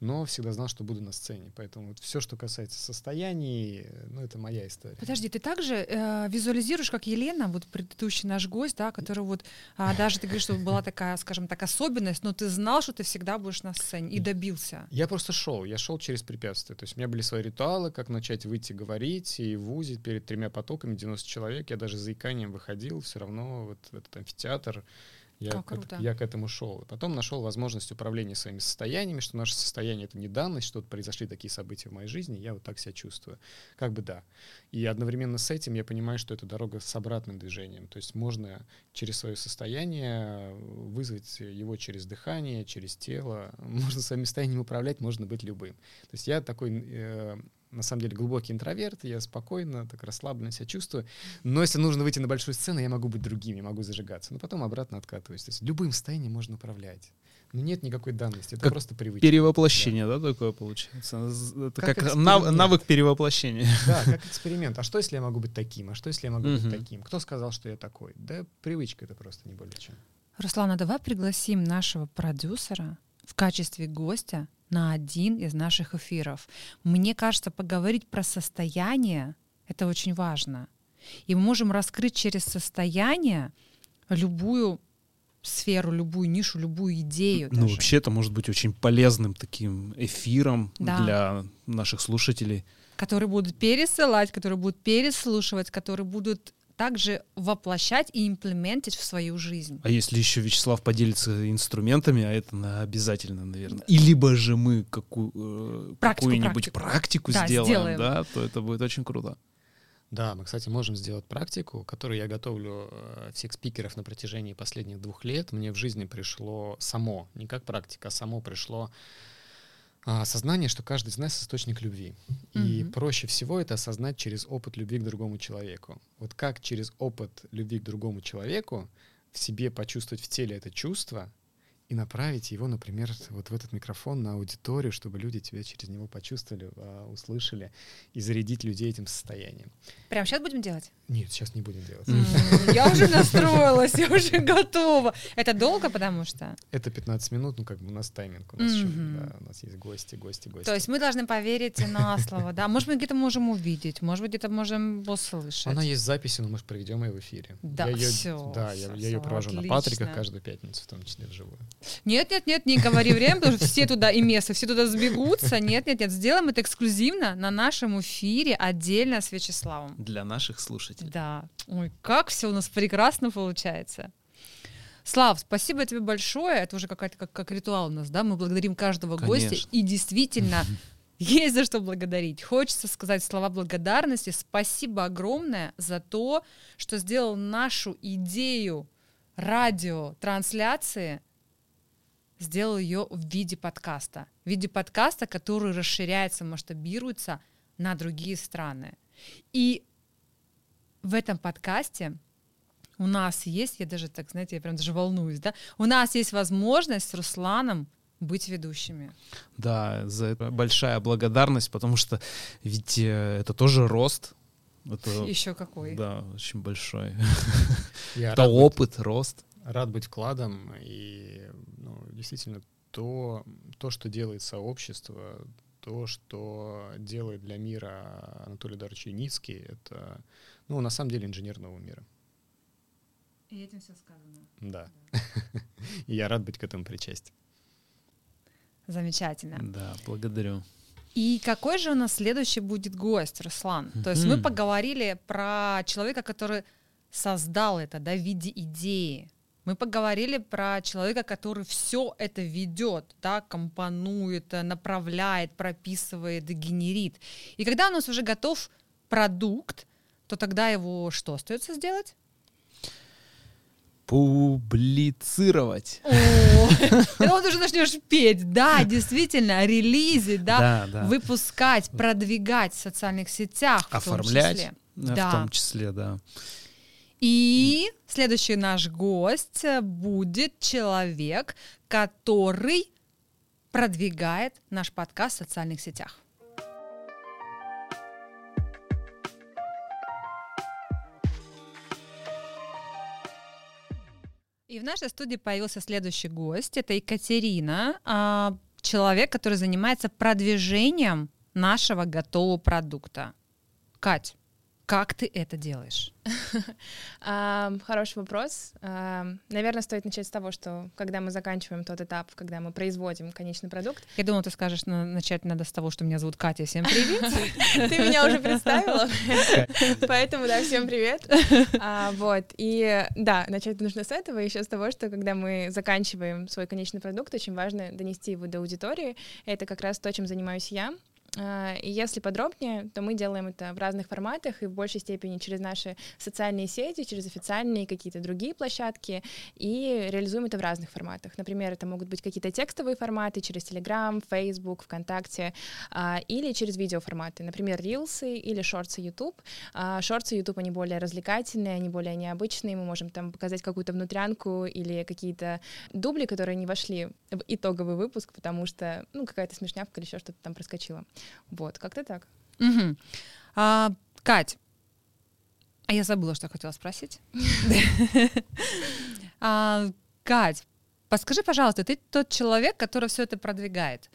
Speaker 4: но всегда знал, что буду на сцене. Поэтому вот все, что касается состояний, ну, это моя история.
Speaker 3: Подожди, ты также э, визуализируешь, как Елена, вот предыдущий наш гость, да, который вот а, даже ты говоришь, что была такая, скажем так, особенность, но ты знал, что ты всегда будешь на сцене и добился.
Speaker 4: Я просто шел, я шел через препятствия. То есть у меня были свои ритуалы, как начать выйти говорить и в УЗИ перед тремя потоками 90 человек. Я даже заиканием выходил, все равно вот в этот амфитеатр. Я,
Speaker 3: Как
Speaker 4: к,
Speaker 3: круто.
Speaker 4: я к этому шел. Потом нашел возможность управления своими состояниями, что наше состояние это не данность, что произошли такие события в моей жизни, я вот так себя чувствую. Как бы да. И одновременно с этим я понимаю, что это дорога с обратным движением. То есть можно через свое состояние вызвать его через дыхание, через тело. Можно своим состоянием управлять, можно быть любым. То есть я такой, э, на самом деле, глубокий интроверт, я спокойно, так расслабленно себя чувствую. Но если нужно выйти на большую сцену, я могу быть другим, я могу зажигаться. Но потом обратно откатываюсь. То есть любым состоянием можно управлять. Но нет никакой данности, это
Speaker 6: Как
Speaker 4: просто привычка.
Speaker 6: Перевоплощение, да, такое получается? Это
Speaker 4: Как
Speaker 6: как, нав- навык перевоплощения.
Speaker 4: Да, как эксперимент. А что, если я могу быть таким? А что, если я могу быть таким? Кто сказал, что я такой? Да привычка это просто не более чем.
Speaker 3: Руслана, давай пригласим нашего продюсера качестве гостя на один из наших эфиров. Мне кажется, поговорить про состояние — это очень важно. И мы можем раскрыть через состояние любую сферу, любую нишу, любую идею.
Speaker 6: Ну,
Speaker 3: даже.
Speaker 6: вообще, это может быть очень полезным таким эфиром
Speaker 3: Да.
Speaker 6: для наших слушателей.
Speaker 3: которые будут пересылать, которые будут переслушивать, которые будут также воплощать и имплементить в свою жизнь.
Speaker 6: А если еще Вячеслав поделится инструментами, а это на- обязательно, наверное. И либо же мы какую, э,
Speaker 3: Практику,
Speaker 6: какую-нибудь
Speaker 3: практику.
Speaker 6: практику,
Speaker 3: Да,
Speaker 6: сделаем,
Speaker 3: сделаем.
Speaker 6: да, то это будет очень круто.
Speaker 4: Да, мы, кстати, можем сделать практику, которую я готовлю э, всех спикеров на протяжении последних двух лет. Мне в жизни пришло само, не как практика, а само пришло осознание, что каждый из нас источник любви. И
Speaker 3: Мгм.
Speaker 4: проще всего это осознать через опыт любви к другому человеку. Вот как через опыт любви к другому человеку в себе почувствовать в теле это чувство и направить его, например, вот в этот микрофон на аудиторию, чтобы люди тебя через него почувствовали, а, услышали, и зарядить людей этим состоянием.
Speaker 3: Прямо сейчас будем делать?
Speaker 4: Нет, сейчас не будем делать.
Speaker 3: Я уже настроилась, я уже готова. Это долго, потому что...
Speaker 4: Это 15 минут, ну как бы у нас тайминг, у нас, еще, у нас есть гости, гости, гости.
Speaker 3: То есть мы должны поверить на слово, да? Может быть, где-то можем увидеть, может быть, где-то можем услышать.
Speaker 4: Она есть записи, но мы же проведем ее в эфире.
Speaker 3: Да, всё,
Speaker 4: да, я, ее провожу на. Патриках каждую пятницу, в том числе вживую.
Speaker 3: Нет, нет, нет, не говори время, потому что все туда и место, все туда сбегутся. Нет, нет, нет, сделаем это эксклюзивно на нашем эфире отдельно с Вячеславом.
Speaker 6: Для наших слушателей.
Speaker 3: Да. Ой, как все у нас прекрасно получается. Слав, спасибо тебе большое. Это уже какая-то как, как ритуал у нас, да? Мы благодарим каждого гостя.
Speaker 6: Конечно.
Speaker 3: И действительно, есть за что благодарить. Хочется сказать слова благодарности. Спасибо огромное за то, что сделал нашу идею радиотрансляции, сделал ее в виде подкаста. В виде подкаста, который расширяется, масштабируется на другие страны. И в этом подкасте у нас есть, я даже так, знаете, я прям даже волнуюсь, да, у нас есть возможность с Русланом быть ведущими.
Speaker 6: Да, за это большая благодарность, потому что ведь э, это тоже рост. Это,
Speaker 3: Еще какой.
Speaker 6: да, очень большой.
Speaker 4: Я
Speaker 6: Это
Speaker 4: рад, быть,
Speaker 6: опыт, рост.
Speaker 4: рад быть вкладом, и действительно то, то, что делает сообщество, то, что делает для мира Анатолий Дарович Юницкий, это, ну, на самом деле, инженер нового мира.
Speaker 3: И этим все сказано.
Speaker 4: Да. И я рад быть к этому причастен.
Speaker 3: Замечательно.
Speaker 6: Да, благодарю.
Speaker 3: И какой же у нас следующий будет гость, Руслан? То есть мы поговорили про человека, который создал это, да, в виде идеи. Мы поговорили про человека, который все это ведет, да, компонует, э, направляет, прописывает, генерит. И когда у нас уже готов продукт, то тогда его что остается сделать?
Speaker 6: Публицировать.
Speaker 3: О, это вот уже начнешь петь, да, действительно, релизить, да,
Speaker 6: Да, да.
Speaker 3: выпускать, продвигать в социальных сетях, в том
Speaker 6: Оформлять.
Speaker 3: числе.
Speaker 6: э,
Speaker 3: Да.
Speaker 6: В том числе, да.
Speaker 3: И следующий наш гость э, будет человек, который продвигает наш подкаст в социальных сетях. И в нашей студии появился следующий гость. Это Екатерина, а, человек, который занимается продвижением нашего готового продукта. Кать, как ты это делаешь?
Speaker 5: Хороший вопрос. Наверное, стоит начать с того, что когда мы заканчиваем тот этап, когда мы производим конечный продукт,
Speaker 3: Я думала, ты скажешь, на- начать надо с того, что меня зовут Катя. Всем привет.
Speaker 5: ты меня уже представила, поэтому, да, всем привет. А, Вот, и да, начать нужно с этого, еще с того, что когда мы заканчиваем свой конечный продукт, очень важно донести его до аудитории. Это как раз то, чем занимаюсь я. А, И если подробнее, то мы делаем это в разных форматах и в большей степени через наши социальные сети, через официальные какие-то другие площадки, и реализуем это в разных форматах. Например, это могут быть какие-то текстовые форматы через Telegram, Facebook, ВКонтакте, а, или через видеоформаты, например, рилсы или шорты YouTube. А, Шорты YouTube, они более развлекательные, они более необычные, мы можем там показать какую-то внутрянку или какие-то дубли, которые не вошли в итоговый выпуск, потому что, ну, какая-то смешнявка или еще что-то там проскочило. Вот, как-то так.
Speaker 3: Мгм. А, Кать, а я забыла, что хотела спросить. А, Кать, подскажи, пожалуйста, ты тот человек, который все это продвигает.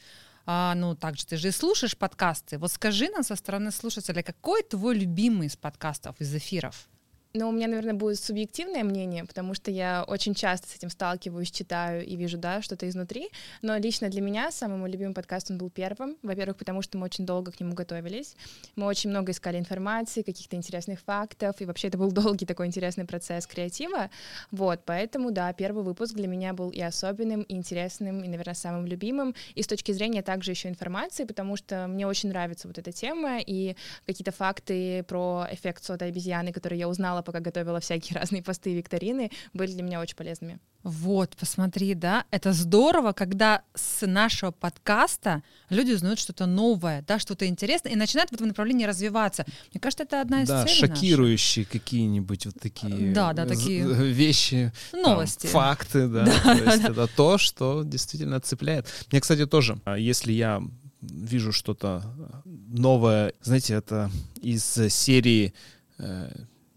Speaker 3: А, ну, также ты же и слушаешь подкасты. Вот скажи нам со стороны слушателя, какой твой любимый из подкастов, из эфиров?
Speaker 5: Но у меня, наверное, будет субъективное мнение, потому что я очень часто с этим сталкиваюсь, читаю и вижу, да, что-то изнутри. Но лично для меня самый мой любимый подкаст он был первым. Во-первых, потому что мы очень долго к нему готовились. Мы очень много искали информации, каких-то интересных фактов, и вообще это был долгий такой интересный процесс креатива. Вот, поэтому, да, первый выпуск для меня был и особенным, и интересным, и, наверное, самым любимым. И с точки зрения также еще информации, потому что мне очень нравится вот эта тема, и какие-то факты про эффект сода обезьяны, которые я узнала, пока готовила всякие разные посты и викторины, были для меня очень полезными.
Speaker 3: Вот, посмотри, да, это здорово, когда с нашего подкаста люди узнают что-то новое, да, что-то интересное, и начинают в этом направлении развиваться. Мне кажется, это одна из
Speaker 6: Да,
Speaker 3: целей наших.
Speaker 6: шокирующие какие-нибудь вот такие,
Speaker 3: Да, да,
Speaker 6: з-
Speaker 3: такие
Speaker 6: вещи, там,
Speaker 3: Новости.
Speaker 6: факты, да.
Speaker 3: Да,
Speaker 6: То есть
Speaker 3: да.
Speaker 6: это то, что действительно цепляет. Мне, кстати, тоже, а, если я вижу что-то новое, знаете, это из серии э,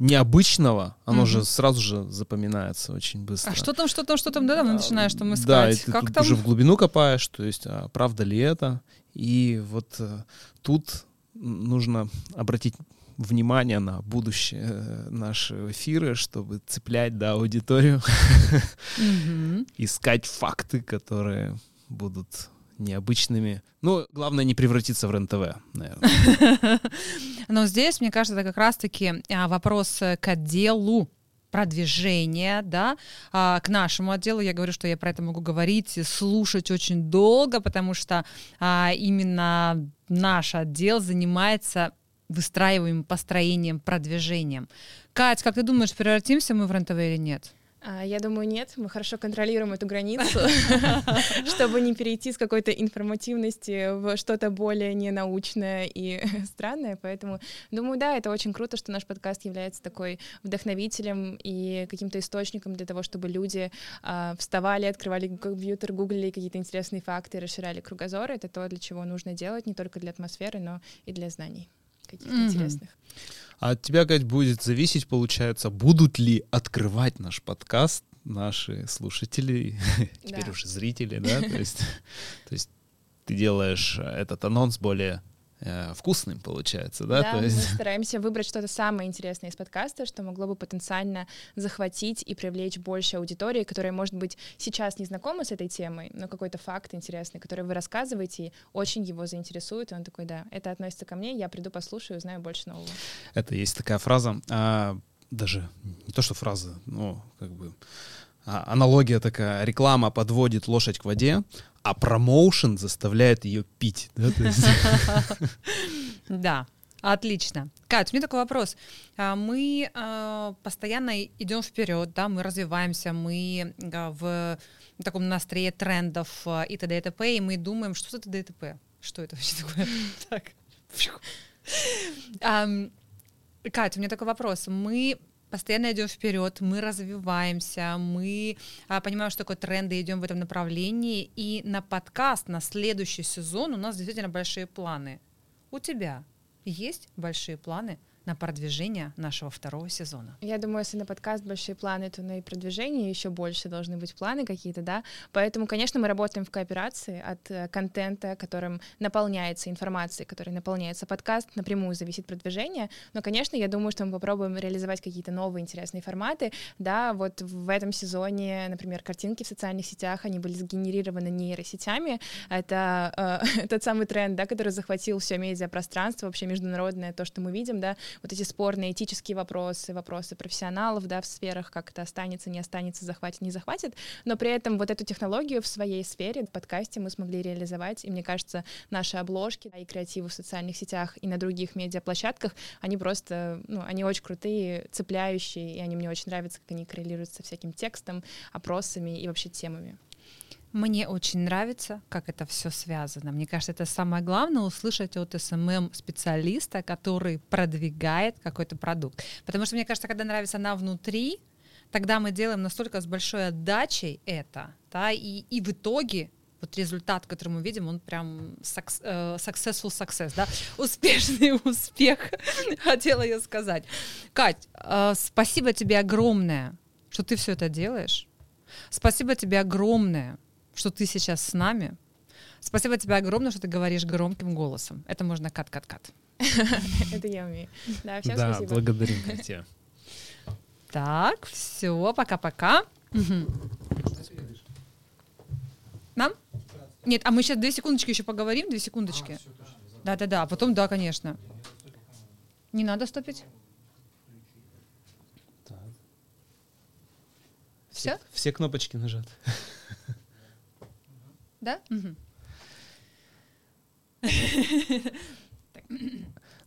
Speaker 6: необычного, оно
Speaker 3: Мгм.
Speaker 6: же сразу же запоминается очень быстро.
Speaker 3: А что там, что там, что там, да, там начинаешь там искать.
Speaker 6: Да, и ты
Speaker 3: как
Speaker 6: тут
Speaker 3: там?
Speaker 6: уже в глубину копаешь, то есть, а правда ли это? И вот э, тут нужно обратить внимание на будущее э, наши эфиры, чтобы цеплять да, аудиторию,
Speaker 3: Мгм.
Speaker 6: искать факты, которые будут необычными. Ну, главное не превратиться в РЕН-ТВ, наверное.
Speaker 3: Но здесь, мне кажется, это как раз-таки а, вопрос э, к отделу продвижения, да, а, к нашему отделу. Я говорю, что я про это могу говорить слушать очень долго, потому что а, именно наш отдел занимается выстраиваемым построением, продвижением. Кать, как ты думаешь, превратимся мы в РЕН-ТВ или нет?
Speaker 5: А, Я думаю, нет. Мы хорошо контролируем эту границу, чтобы не перейти с какой-то информативности в что-то более ненаучное и странное. Поэтому, думаю, да, это очень круто, что наш подкаст является такой вдохновителем и каким-то источником для того, чтобы люди а, вставали, открывали компьютер, гуглили какие-то интересные факты, расширяли кругозор. Это то, для чего нужно делать, не только для атмосферы, но и для знаний каких-то интересных.
Speaker 6: А от тебя, Кать, будет зависеть, получается, будут ли открывать наш подкаст наши слушатели, теперь уже зрители, да? То есть ты делаешь этот анонс более э, вкусным, получается, да?
Speaker 5: Да,
Speaker 6: То
Speaker 5: мы
Speaker 6: есть,
Speaker 5: стараемся выбрать что-то самое интересное из подкаста, что могло бы потенциально захватить и привлечь больше аудитории, которая, может быть, сейчас не знакома с этой темой, но какой-то факт интересный, который вы рассказываете, и очень его заинтересует, и он такой, да, это относится ко мне, я приду, послушаю, узнаю больше нового.
Speaker 6: это есть такая фраза, а, даже не то, что фраза, но как бы аналогия такая, реклама подводит лошадь к воде, а промоушен заставляет ее пить. да,
Speaker 3: отлично. Кать, у меня такой вопрос. А, Мы а, постоянно идем вперед, да, мы развиваемся, мы а, в таком настрое трендов а, и т.д. и т.п., и мы думаем, что это т.д. и т.п. Что это вообще такое? Так. Кать, у меня такой вопрос. Мы постоянно идем вперед, мы развиваемся, мы а, понимаем, что такое тренды, идем в этом направлении. И на подкаст, на следующий сезон у нас действительно большие планы. У тебя есть большие планы на продвижение нашего второго сезона?
Speaker 5: Я думаю, если на подкаст большие планы, то на и продвижение еще больше должны быть планы какие-то, да. Поэтому, конечно, мы работаем в кооперации от э, контента, которым наполняется информацией, которой наполняется подкаст, напрямую зависит продвижение. Но, конечно, я думаю, что мы попробуем реализовать какие-то новые интересные форматы. Да, вот в этом сезоне, например, картинки в социальных сетях, они были сгенерированы нейросетями. Это э, тот самый тренд, да, который захватил все медиапространство, вообще международное, то, что мы видим, да, вот эти спорные этические вопросы, вопросы профессионалов, да, в сферах, как это останется, не останется, захватит, не захватит, но при этом вот эту технологию в своей сфере, в подкасте мы смогли реализовать, и мне кажется, наши обложки да, и креативы в социальных сетях и на других медиаплощадках, они просто, ну, они очень крутые, цепляющие, и они мне очень нравятся, как они коррелируют со всяким текстом, опросами и вообще темами.
Speaker 3: Мне очень нравится, как это все связано. Мне кажется, это самое главное услышать от СММ-специалиста, который продвигает какой-то продукт. Потому что, мне кажется, когда нравится она внутри, тогда мы делаем настолько с большой отдачей это, да, и, и в итоге вот результат, который мы видим, он прям э, successful success, да, успешный успех, хотела я сказать. Кать, э, спасибо тебе огромное, что ты все это делаешь. Спасибо тебе огромное, что ты сейчас с нами. Спасибо тебе огромное, что ты говоришь громким голосом. Это можно кат-кат-кат.
Speaker 5: Это я умею. Да, всем
Speaker 6: Да,
Speaker 5: спасибо.
Speaker 6: благодарим Катя.
Speaker 3: Так, все, пока-пока. Нам? Нет, а мы сейчас две секундочки еще поговорим, две секундочки. Да-да-да, а потом, да, конечно. Не надо стопить? Все?
Speaker 6: Все кнопочки нажаты.
Speaker 3: Да?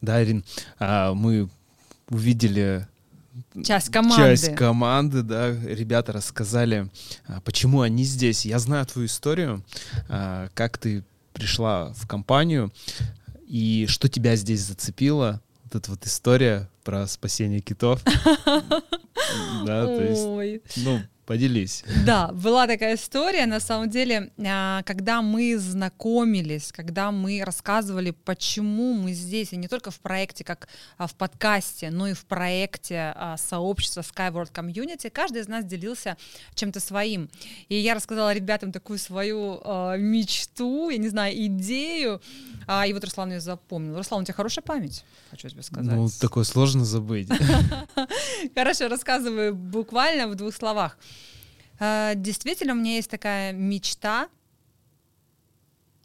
Speaker 6: Да, Ирин, а, мы увидели
Speaker 3: Часть команды.
Speaker 6: часть команды, да, ребята рассказали, а, почему они здесь. Я знаю твою историю, а, как ты пришла в компанию и что тебя здесь зацепило. Вот эта вот история про спасение китов. Да, то есть,
Speaker 3: Ой.
Speaker 6: ну, поделись.
Speaker 3: Да, была такая история. На самом деле, а, когда мы знакомились, когда мы рассказывали, почему мы здесь, и не только в проекте, как а, в подкасте, но и в проекте а, сообщества Skyward Community, каждый из нас делился чем-то своим. И я рассказала ребятам такую свою мечту, я не знаю, идею, и вот Руслан ее запомнил. Руслан, у тебя хорошая память, хочу тебе сказать.
Speaker 6: Ну, такое сложно забыть.
Speaker 3: Хорошо, рассказываю буквально в двух словах. Э, Действительно, у меня есть такая мечта.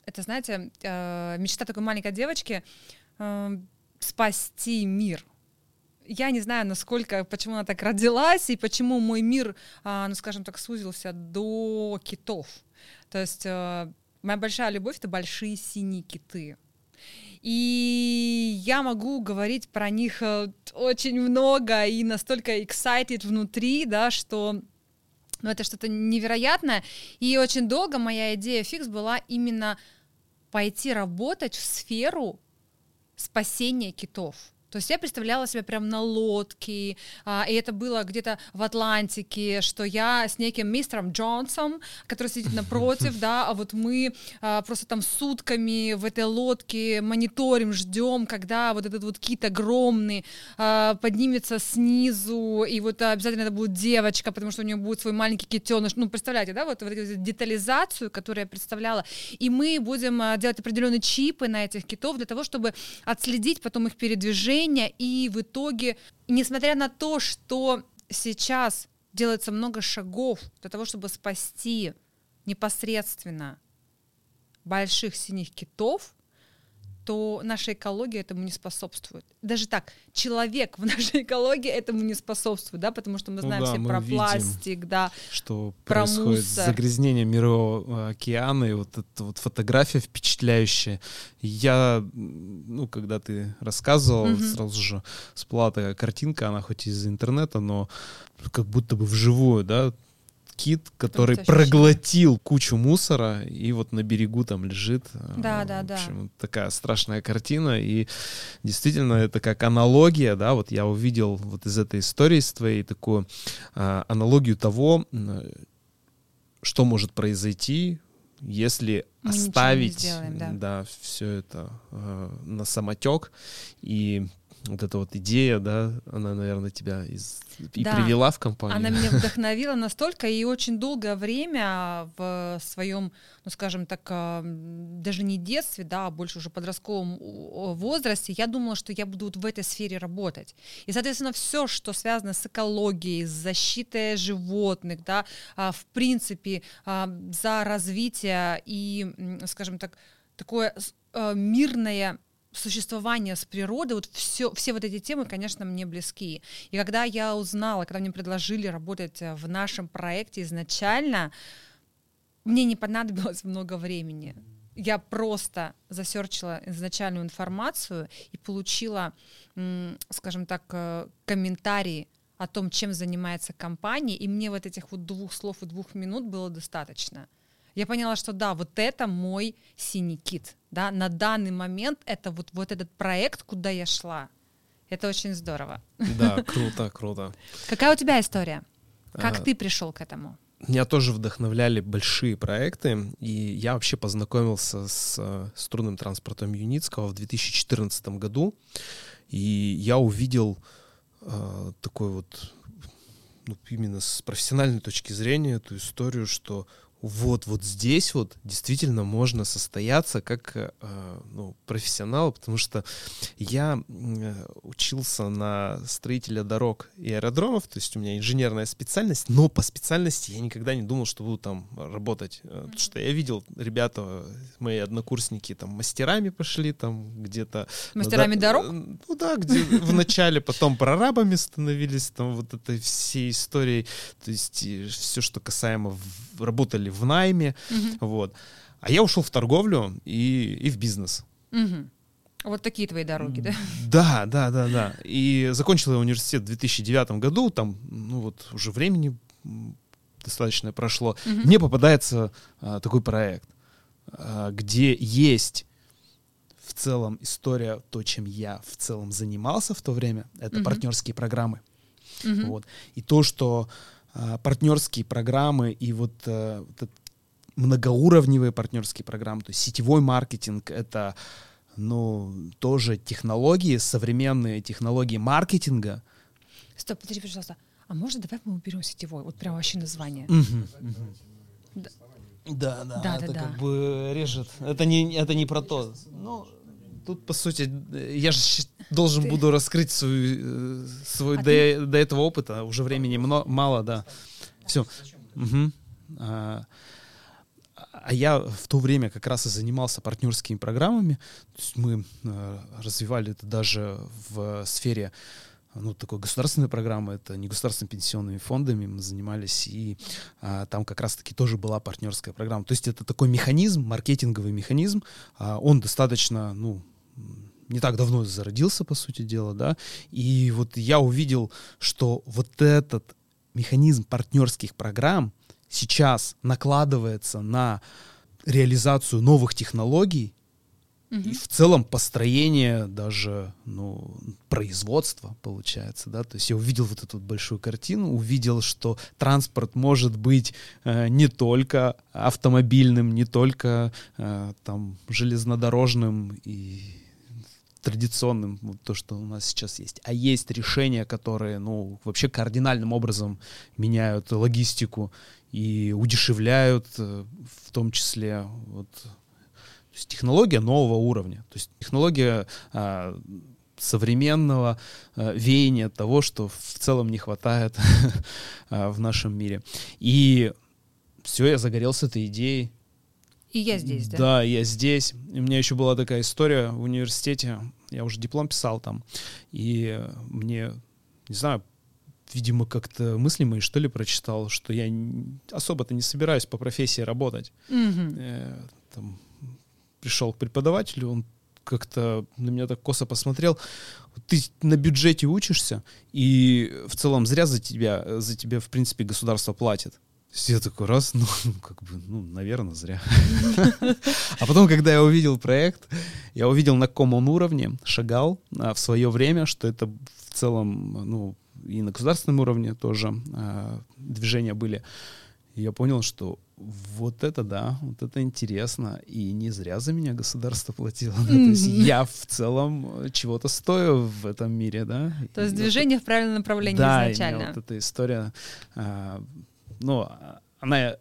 Speaker 3: Это, знаете, э, мечта такой маленькой девочки э, спасти мир. Я не знаю, насколько, почему она так родилась и почему мой мир, а, ну, скажем так, сузился до китов. То есть э, моя большая любовь — это большие синие киты. И я могу говорить про них э, очень много и настолько excited внутри, да, что ну, это что-то невероятное. И очень долго моя идея фикс была именно пойти работать в сферу спасения китов. То есть я представляла себя прям на лодке, а, и это было где-то в Атлантике, что я с неким мистером Джонсом, который сидит напротив, да, а вот мы а, просто там сутками в этой лодке мониторим, ждем, когда вот этот вот кит огромный а, поднимется снизу, и вот обязательно это будет девочка, потому что у нее будет свой маленький китеныш. Ну, представляете, да, вот, вот эту детализацию, которую я представляла. И мы будем а, делать определенные чипы на этих китов для того, чтобы отследить потом их передвижение, и в итоге, несмотря на то, что сейчас делается много шагов для того, чтобы спасти непосредственно больших синих китов, то наша экология этому не способствует. Даже так, человек в нашей экологии этому не способствует, да, потому что мы
Speaker 6: Ну
Speaker 3: знаем
Speaker 6: да,
Speaker 3: все
Speaker 6: мы
Speaker 3: про
Speaker 6: видим.
Speaker 3: пластик, да,
Speaker 6: что
Speaker 3: Про
Speaker 6: происходит
Speaker 3: мусор.
Speaker 6: загрязнение мирового океана, и вот эта вот фотография впечатляющая. Я, ну, когда ты рассказывал,
Speaker 3: Мгм.
Speaker 6: сразу же всплыла такая картинка, она хоть из интернета, но как будто бы вживую, да, кит, который проглотил кучу мусора и вот на берегу там лежит.
Speaker 3: Да, да,
Speaker 6: в
Speaker 3: да.
Speaker 6: общем, такая страшная картина, и действительно это как аналогия, да, вот я увидел вот из этой истории с твоей такую а, аналогию того, что может произойти, если
Speaker 3: Мы
Speaker 6: оставить
Speaker 3: сделаем, да.
Speaker 6: все это э, на самотек и вот эта вот идея, да, она, наверное, тебя из... и
Speaker 3: Да.
Speaker 6: привела в компанию.
Speaker 3: Она меня вдохновила настолько, и очень долгое время в своем, ну скажем так, а, даже не детстве, да, а больше уже подростковом возрасте, я думала, что я буду вот в этой сфере работать. И, соответственно, все, что связано с экологией, с защитой животных, да, а, в принципе, а, за развитие и, скажем так, такое мирное существование с природой, вот все, все вот эти темы, конечно, мне близки. И когда я узнала, когда мне предложили работать э, в нашем проекте изначально, мне не понадобилось много времени. Я просто засерчила изначальную информацию и получила, скажем так, э, комментарии о том, чем занимается компания, и мне вот этих вот двух слов и двух минут было достаточно. Я поняла, что да, вот это мой синий кит, да, на данный момент это вот, вот этот проект, куда я шла. Это очень здорово.
Speaker 6: Да, круто, круто.
Speaker 3: Какая у тебя история? Как
Speaker 6: А,
Speaker 3: ты пришел к этому?
Speaker 6: Меня тоже вдохновляли большие проекты, и я вообще познакомился с э, струнным транспортом Юницкого в 2014 году, и я увидел э, такой вот, ну, именно с профессиональной точки зрения эту историю, что вот, вот здесь вот действительно можно состояться как э, ну, профессионал, потому что я учился на строителя дорог и аэродромов, то есть у меня инженерная специальность, но по специальности я никогда не думал, что буду там работать, э, потому что я видел ребята, мои однокурсники там мастерами пошли, там где-то...
Speaker 3: Мастерами
Speaker 6: ну, да,
Speaker 3: дорог?
Speaker 6: Ну да, где в начале, потом прорабами становились, там вот этой всей историей, то есть все, что касаемо работали в найме,
Speaker 3: Мгм.
Speaker 6: вот. А я ушел в торговлю и, и в бизнес.
Speaker 3: Мгм. Вот такие твои дороги, да?
Speaker 6: Да, да, да, да. И закончил я университет в 2009 году, там, ну вот уже времени достаточно прошло.
Speaker 3: Мгм.
Speaker 6: Мне попадается а, такой проект, а, где есть в целом история, то, чем я в целом занимался в то время, это
Speaker 3: Мгм.
Speaker 6: партнерские программы.
Speaker 3: Мгм.
Speaker 6: Вот. И то, что партнерские программы и вот, э, вот многоуровневые партнерские программы, то есть сетевой маркетинг, это ну, тоже технологии, современные технологии маркетинга.
Speaker 3: Стоп, подожди, пожалуйста. А можно давай мы уберем сетевой? Вот прям вообще название. Да.
Speaker 6: Да, да,
Speaker 3: Да,
Speaker 6: это
Speaker 3: да, да.
Speaker 6: как бы режет. Это не, это не про то. Ну, тут, по сути, э, я же должен
Speaker 3: Ты-
Speaker 6: буду раскрыть свой, э, свой
Speaker 3: А
Speaker 6: до, до этого опыта. Уже времени мно- мало, да. Все. А, а я в то время как раз и занимался партнерскими программами. То есть мы э, развивали это даже в сфере ну, такой государственной программы, это не государственными пенсионными фондами мы занимались, и а, там как раз-таки тоже была партнерская программа. То есть это такой механизм, маркетинговый механизм, а, он достаточно, ну, не так давно зародился, по сути дела, да, и вот я увидел, что вот этот механизм партнерских программ сейчас накладывается на реализацию новых технологий, и в целом построение даже ну, производства получается, да, то есть я увидел вот эту вот большую картину, увидел, что транспорт может быть э, не только автомобильным, не только э, там железнодорожным и традиционным, вот то, что у нас сейчас есть, а есть решения, которые, ну, вообще кардинальным образом меняют логистику и удешевляют, э, в том числе вот то есть технология нового уровня, то есть технология а, современного а, веяния того, что в целом не хватает а, в нашем мире. И все, я загорелся этой идеей.
Speaker 3: И я здесь, да?
Speaker 6: Да, я здесь. И у меня еще была такая история в университете. Я уже диплом писал там. И мне, не знаю, видимо, как-то мысли мои, что ли, прочитал, что я особо-то не собираюсь по профессии работать. Э, там, пришел к преподавателю, он как-то на меня так косо посмотрел. Ты на бюджете учишься, и в целом зря за тебя, за тебя, в принципе, государство платит. Я такой раз, ну, ну, как бы, ну, наверное, зря. А потом, когда я увидел проект, я увидел, на каком он уровне, шагал а, в свое время, что это в целом, ну, и на государственном уровне тоже а, движения были. Я понял, что вот это да, вот это интересно. И не зря за меня государство платило. да, То есть я в целом э, чего-то стою в этом мире, да.
Speaker 3: То есть
Speaker 6: И
Speaker 3: движение в правильном направлении
Speaker 6: да,
Speaker 3: изначально.
Speaker 6: мне вот эта история, а, ну, а, она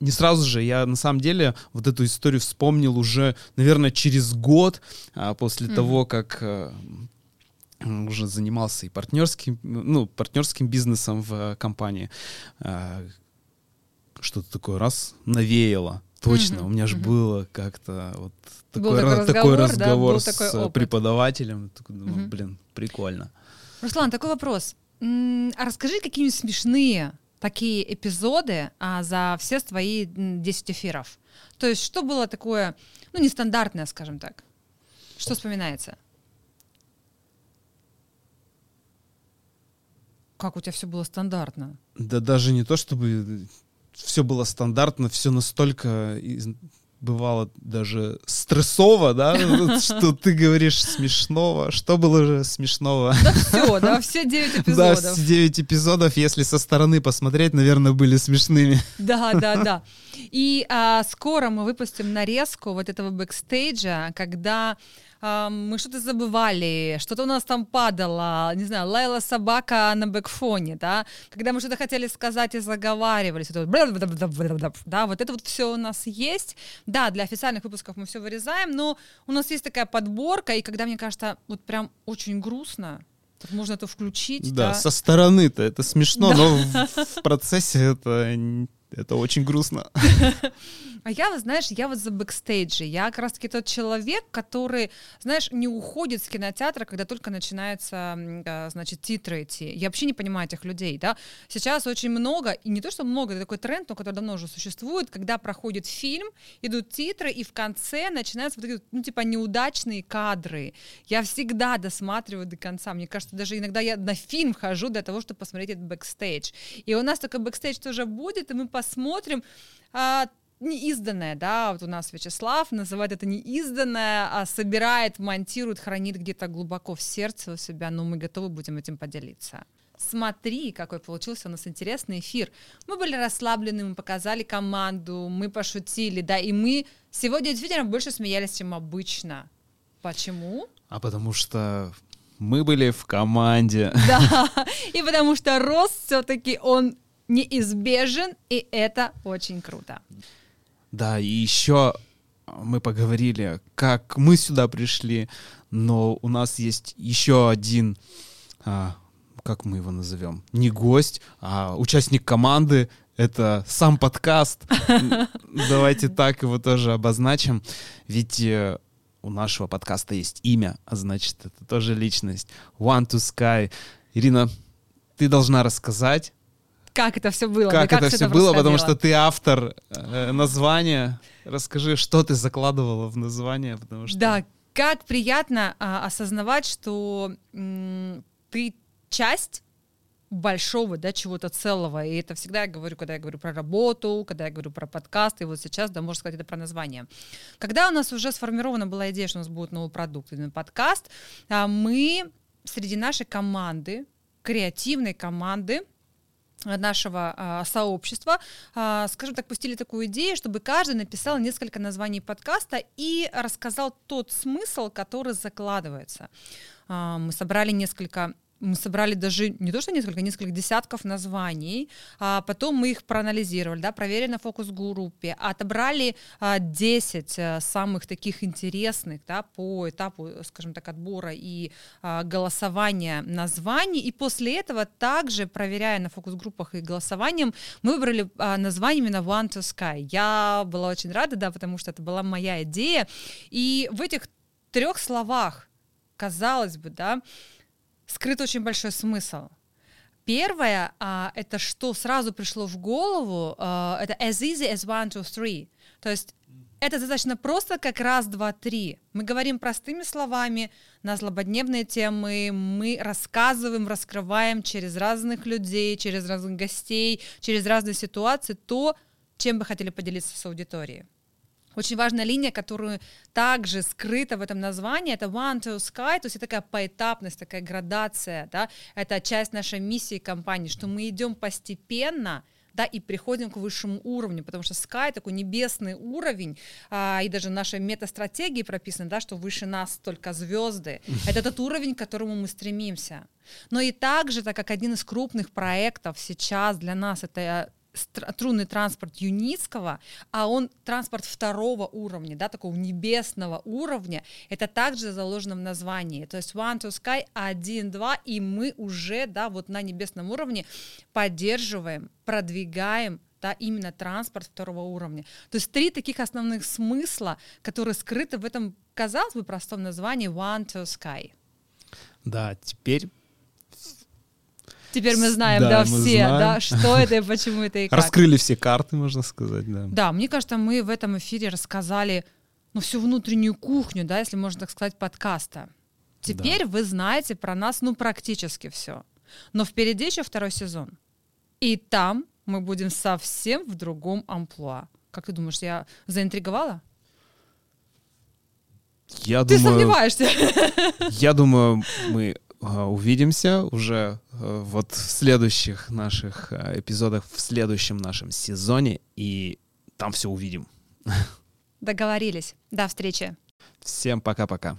Speaker 6: не сразу же, я на самом деле вот эту историю вспомнил уже, наверное, через год а, после
Speaker 3: Мгм.
Speaker 6: того, как м, уже занимался и партнерским, ну, партнерским бизнесом в э, компании. А, Что-то такое раз навеяло. Точно,
Speaker 3: Мгм,
Speaker 6: у меня же
Speaker 3: мгм.
Speaker 6: было как-то вот
Speaker 3: Был
Speaker 6: такой,
Speaker 3: такой
Speaker 6: раз- такой
Speaker 3: разговор, да,
Speaker 6: разговор с
Speaker 3: такой опыт.
Speaker 6: преподавателем. Такой думаю,
Speaker 3: Мгм.
Speaker 6: блин, прикольно.
Speaker 3: Руслан, такой вопрос. А расскажи какие-нибудь смешные такие эпизоды а, за все твои м, 10 эфиров. То есть что было такое, ну, нестандартное, скажем так? Что вспоминается? Как у тебя все было стандартно?
Speaker 6: Да даже не то, чтобы все было стандартно, все настолько бывало даже стрессово, да, что ты говоришь смешного. Что было же смешного?
Speaker 3: Да все, да, все 9
Speaker 6: Да,
Speaker 3: эпизодов.
Speaker 6: все 9 эпизодов, если со стороны посмотреть, наверное, были смешными.
Speaker 3: Да, да, да. И а, скоро мы выпустим нарезку вот этого бэкстейджа, когда мы что-то забывали, что-то у нас там падало, не знаю, лаяла собака на бэкфоне, да, когда мы что-то хотели сказать и заговаривались, это вот да, вот это вот все у нас есть. Да, для официальных выпусков мы все вырезаем, но у нас есть такая подборка, и когда, мне кажется, вот прям очень грустно, можно это включить,
Speaker 6: Да,
Speaker 3: да.
Speaker 6: со стороны-то это смешно,
Speaker 3: Да.
Speaker 6: но в, в процессе это, это очень грустно.
Speaker 3: А я, знаешь, я вот за бэкстейджи. Я как раз-таки тот человек, который, знаешь, не уходит с кинотеатра, когда только начинается, м, а, значит, титры идти. Я вообще не понимаю этих людей, да. Сейчас очень много, и не то, что много, это такой тренд, но который давно уже существует, когда проходит фильм, идут титры, и в конце начинаются вот такие, ну, типа, неудачные кадры. Я всегда досматриваю до конца. Мне кажется, даже иногда я на фильм хожу для того, чтобы посмотреть этот бэкстейдж. И у нас такой бэкстейдж тоже будет, и мы посмотрим. а, неизданное, да, вот у нас Вячеслав называет это неизданное, а собирает, монтирует, хранит где-то глубоко в сердце у себя, но мы готовы будем этим поделиться. Смотри, какой получился у нас интересный эфир. Мы были расслаблены, мы показали команду, мы пошутили, да, и мы сегодня действительно больше смеялись, чем обычно. Почему?
Speaker 6: А потому что мы были в команде.
Speaker 3: Да, и потому что рост все-таки он неизбежен, и это очень круто.
Speaker 6: Да, и еще мы поговорили, как мы сюда пришли, но у нас есть еще один, а, как мы его назовем, не гость, а участник команды. Это сам подкаст. Давайте так его тоже обозначим. Ведь э, у нашего подкаста есть имя, а значит, это тоже личность. One to Sky. Ирина, ты должна рассказать,
Speaker 3: Как это все было?
Speaker 6: как
Speaker 3: да
Speaker 6: это все было, потому что ты автор э, названия. Расскажи, что ты закладывала в название, потому что...
Speaker 3: Да, как приятно а, осознавать, что м, ты часть большого, да, чего-то целого. И это всегда я говорю, когда я говорю про работу, когда я говорю про подкаст, и вот сейчас, да, можно сказать, это про название. Когда у нас уже сформирована была идея, что у нас будет новый продукт, именно подкаст, а, мы среди нашей команды, креативной команды, нашего а, сообщества, а, скажем так, пустили такую идею, чтобы каждый написал несколько названий подкаста и рассказал тот смысл, который закладывается. А, мы собрали несколько мы собрали даже не то что несколько, несколько десятков названий, а потом мы их проанализировали, да, проверили на фокус-группе, отобрали а, 10 а, самых таких интересных да, по этапу, скажем так, отбора и а, голосования названий, и после этого также, проверяя на фокус-группах и голосованием, мы выбрали а, название именно One to Sky. Я была очень рада, да, потому что это была моя идея, и в этих трех словах, казалось бы, да, скрыт очень большой смысл. Первое, а, это что сразу пришло в голову, а, это as easy as one, two, three. То есть это достаточно просто, как раз, два, три. Мы говорим простыми словами на злободневные темы, мы рассказываем, раскрываем через разных людей, через разных гостей, через разные ситуации то, чем бы хотели поделиться с аудиторией. Очень важная линия, которую также скрыта в этом названии, это One to Sky, то есть это такая поэтапность, такая градация, да, это часть нашей миссии компании, что мы идем постепенно, да, и приходим к высшему уровню, потому что Sky такой небесный уровень, а, и даже в нашей метастратегии прописано, да, что выше нас только звезды. Это тот уровень, к которому мы стремимся. Но и также, так как один из крупных проектов сейчас для нас это трунный транспорт Юницкого, а он транспорт второго уровня, да, такого небесного уровня, это также заложено в названии. То есть One to Sky 1, 2, и мы уже, да, вот на небесном уровне поддерживаем, продвигаем да, именно транспорт второго уровня. То есть три таких основных смысла, которые скрыты в этом, казалось бы, простом названии One to Sky.
Speaker 6: Да, теперь
Speaker 3: Теперь мы знаем,
Speaker 6: Да,
Speaker 3: да,
Speaker 6: мы
Speaker 3: все,
Speaker 6: знаем.
Speaker 3: да, что это и почему это и как.
Speaker 6: раскрыли все карты, можно сказать, да.
Speaker 3: Да, мне кажется, мы в этом эфире рассказали ну, всю внутреннюю кухню, да, если можно так сказать, подкаста. Теперь вы знаете про нас, ну, практически все. Но впереди еще второй сезон. И там мы будем совсем в другом амплуа. Как ты думаешь, я заинтриговала?
Speaker 6: Я
Speaker 3: Ты
Speaker 6: думаю,
Speaker 3: сомневаешься?
Speaker 6: я думаю, мы увидимся уже а, вот в следующих наших а, эпизодах, в следующем нашем сезоне, и там все увидим.
Speaker 3: Договорились. До встречи.
Speaker 6: Всем пока-пока.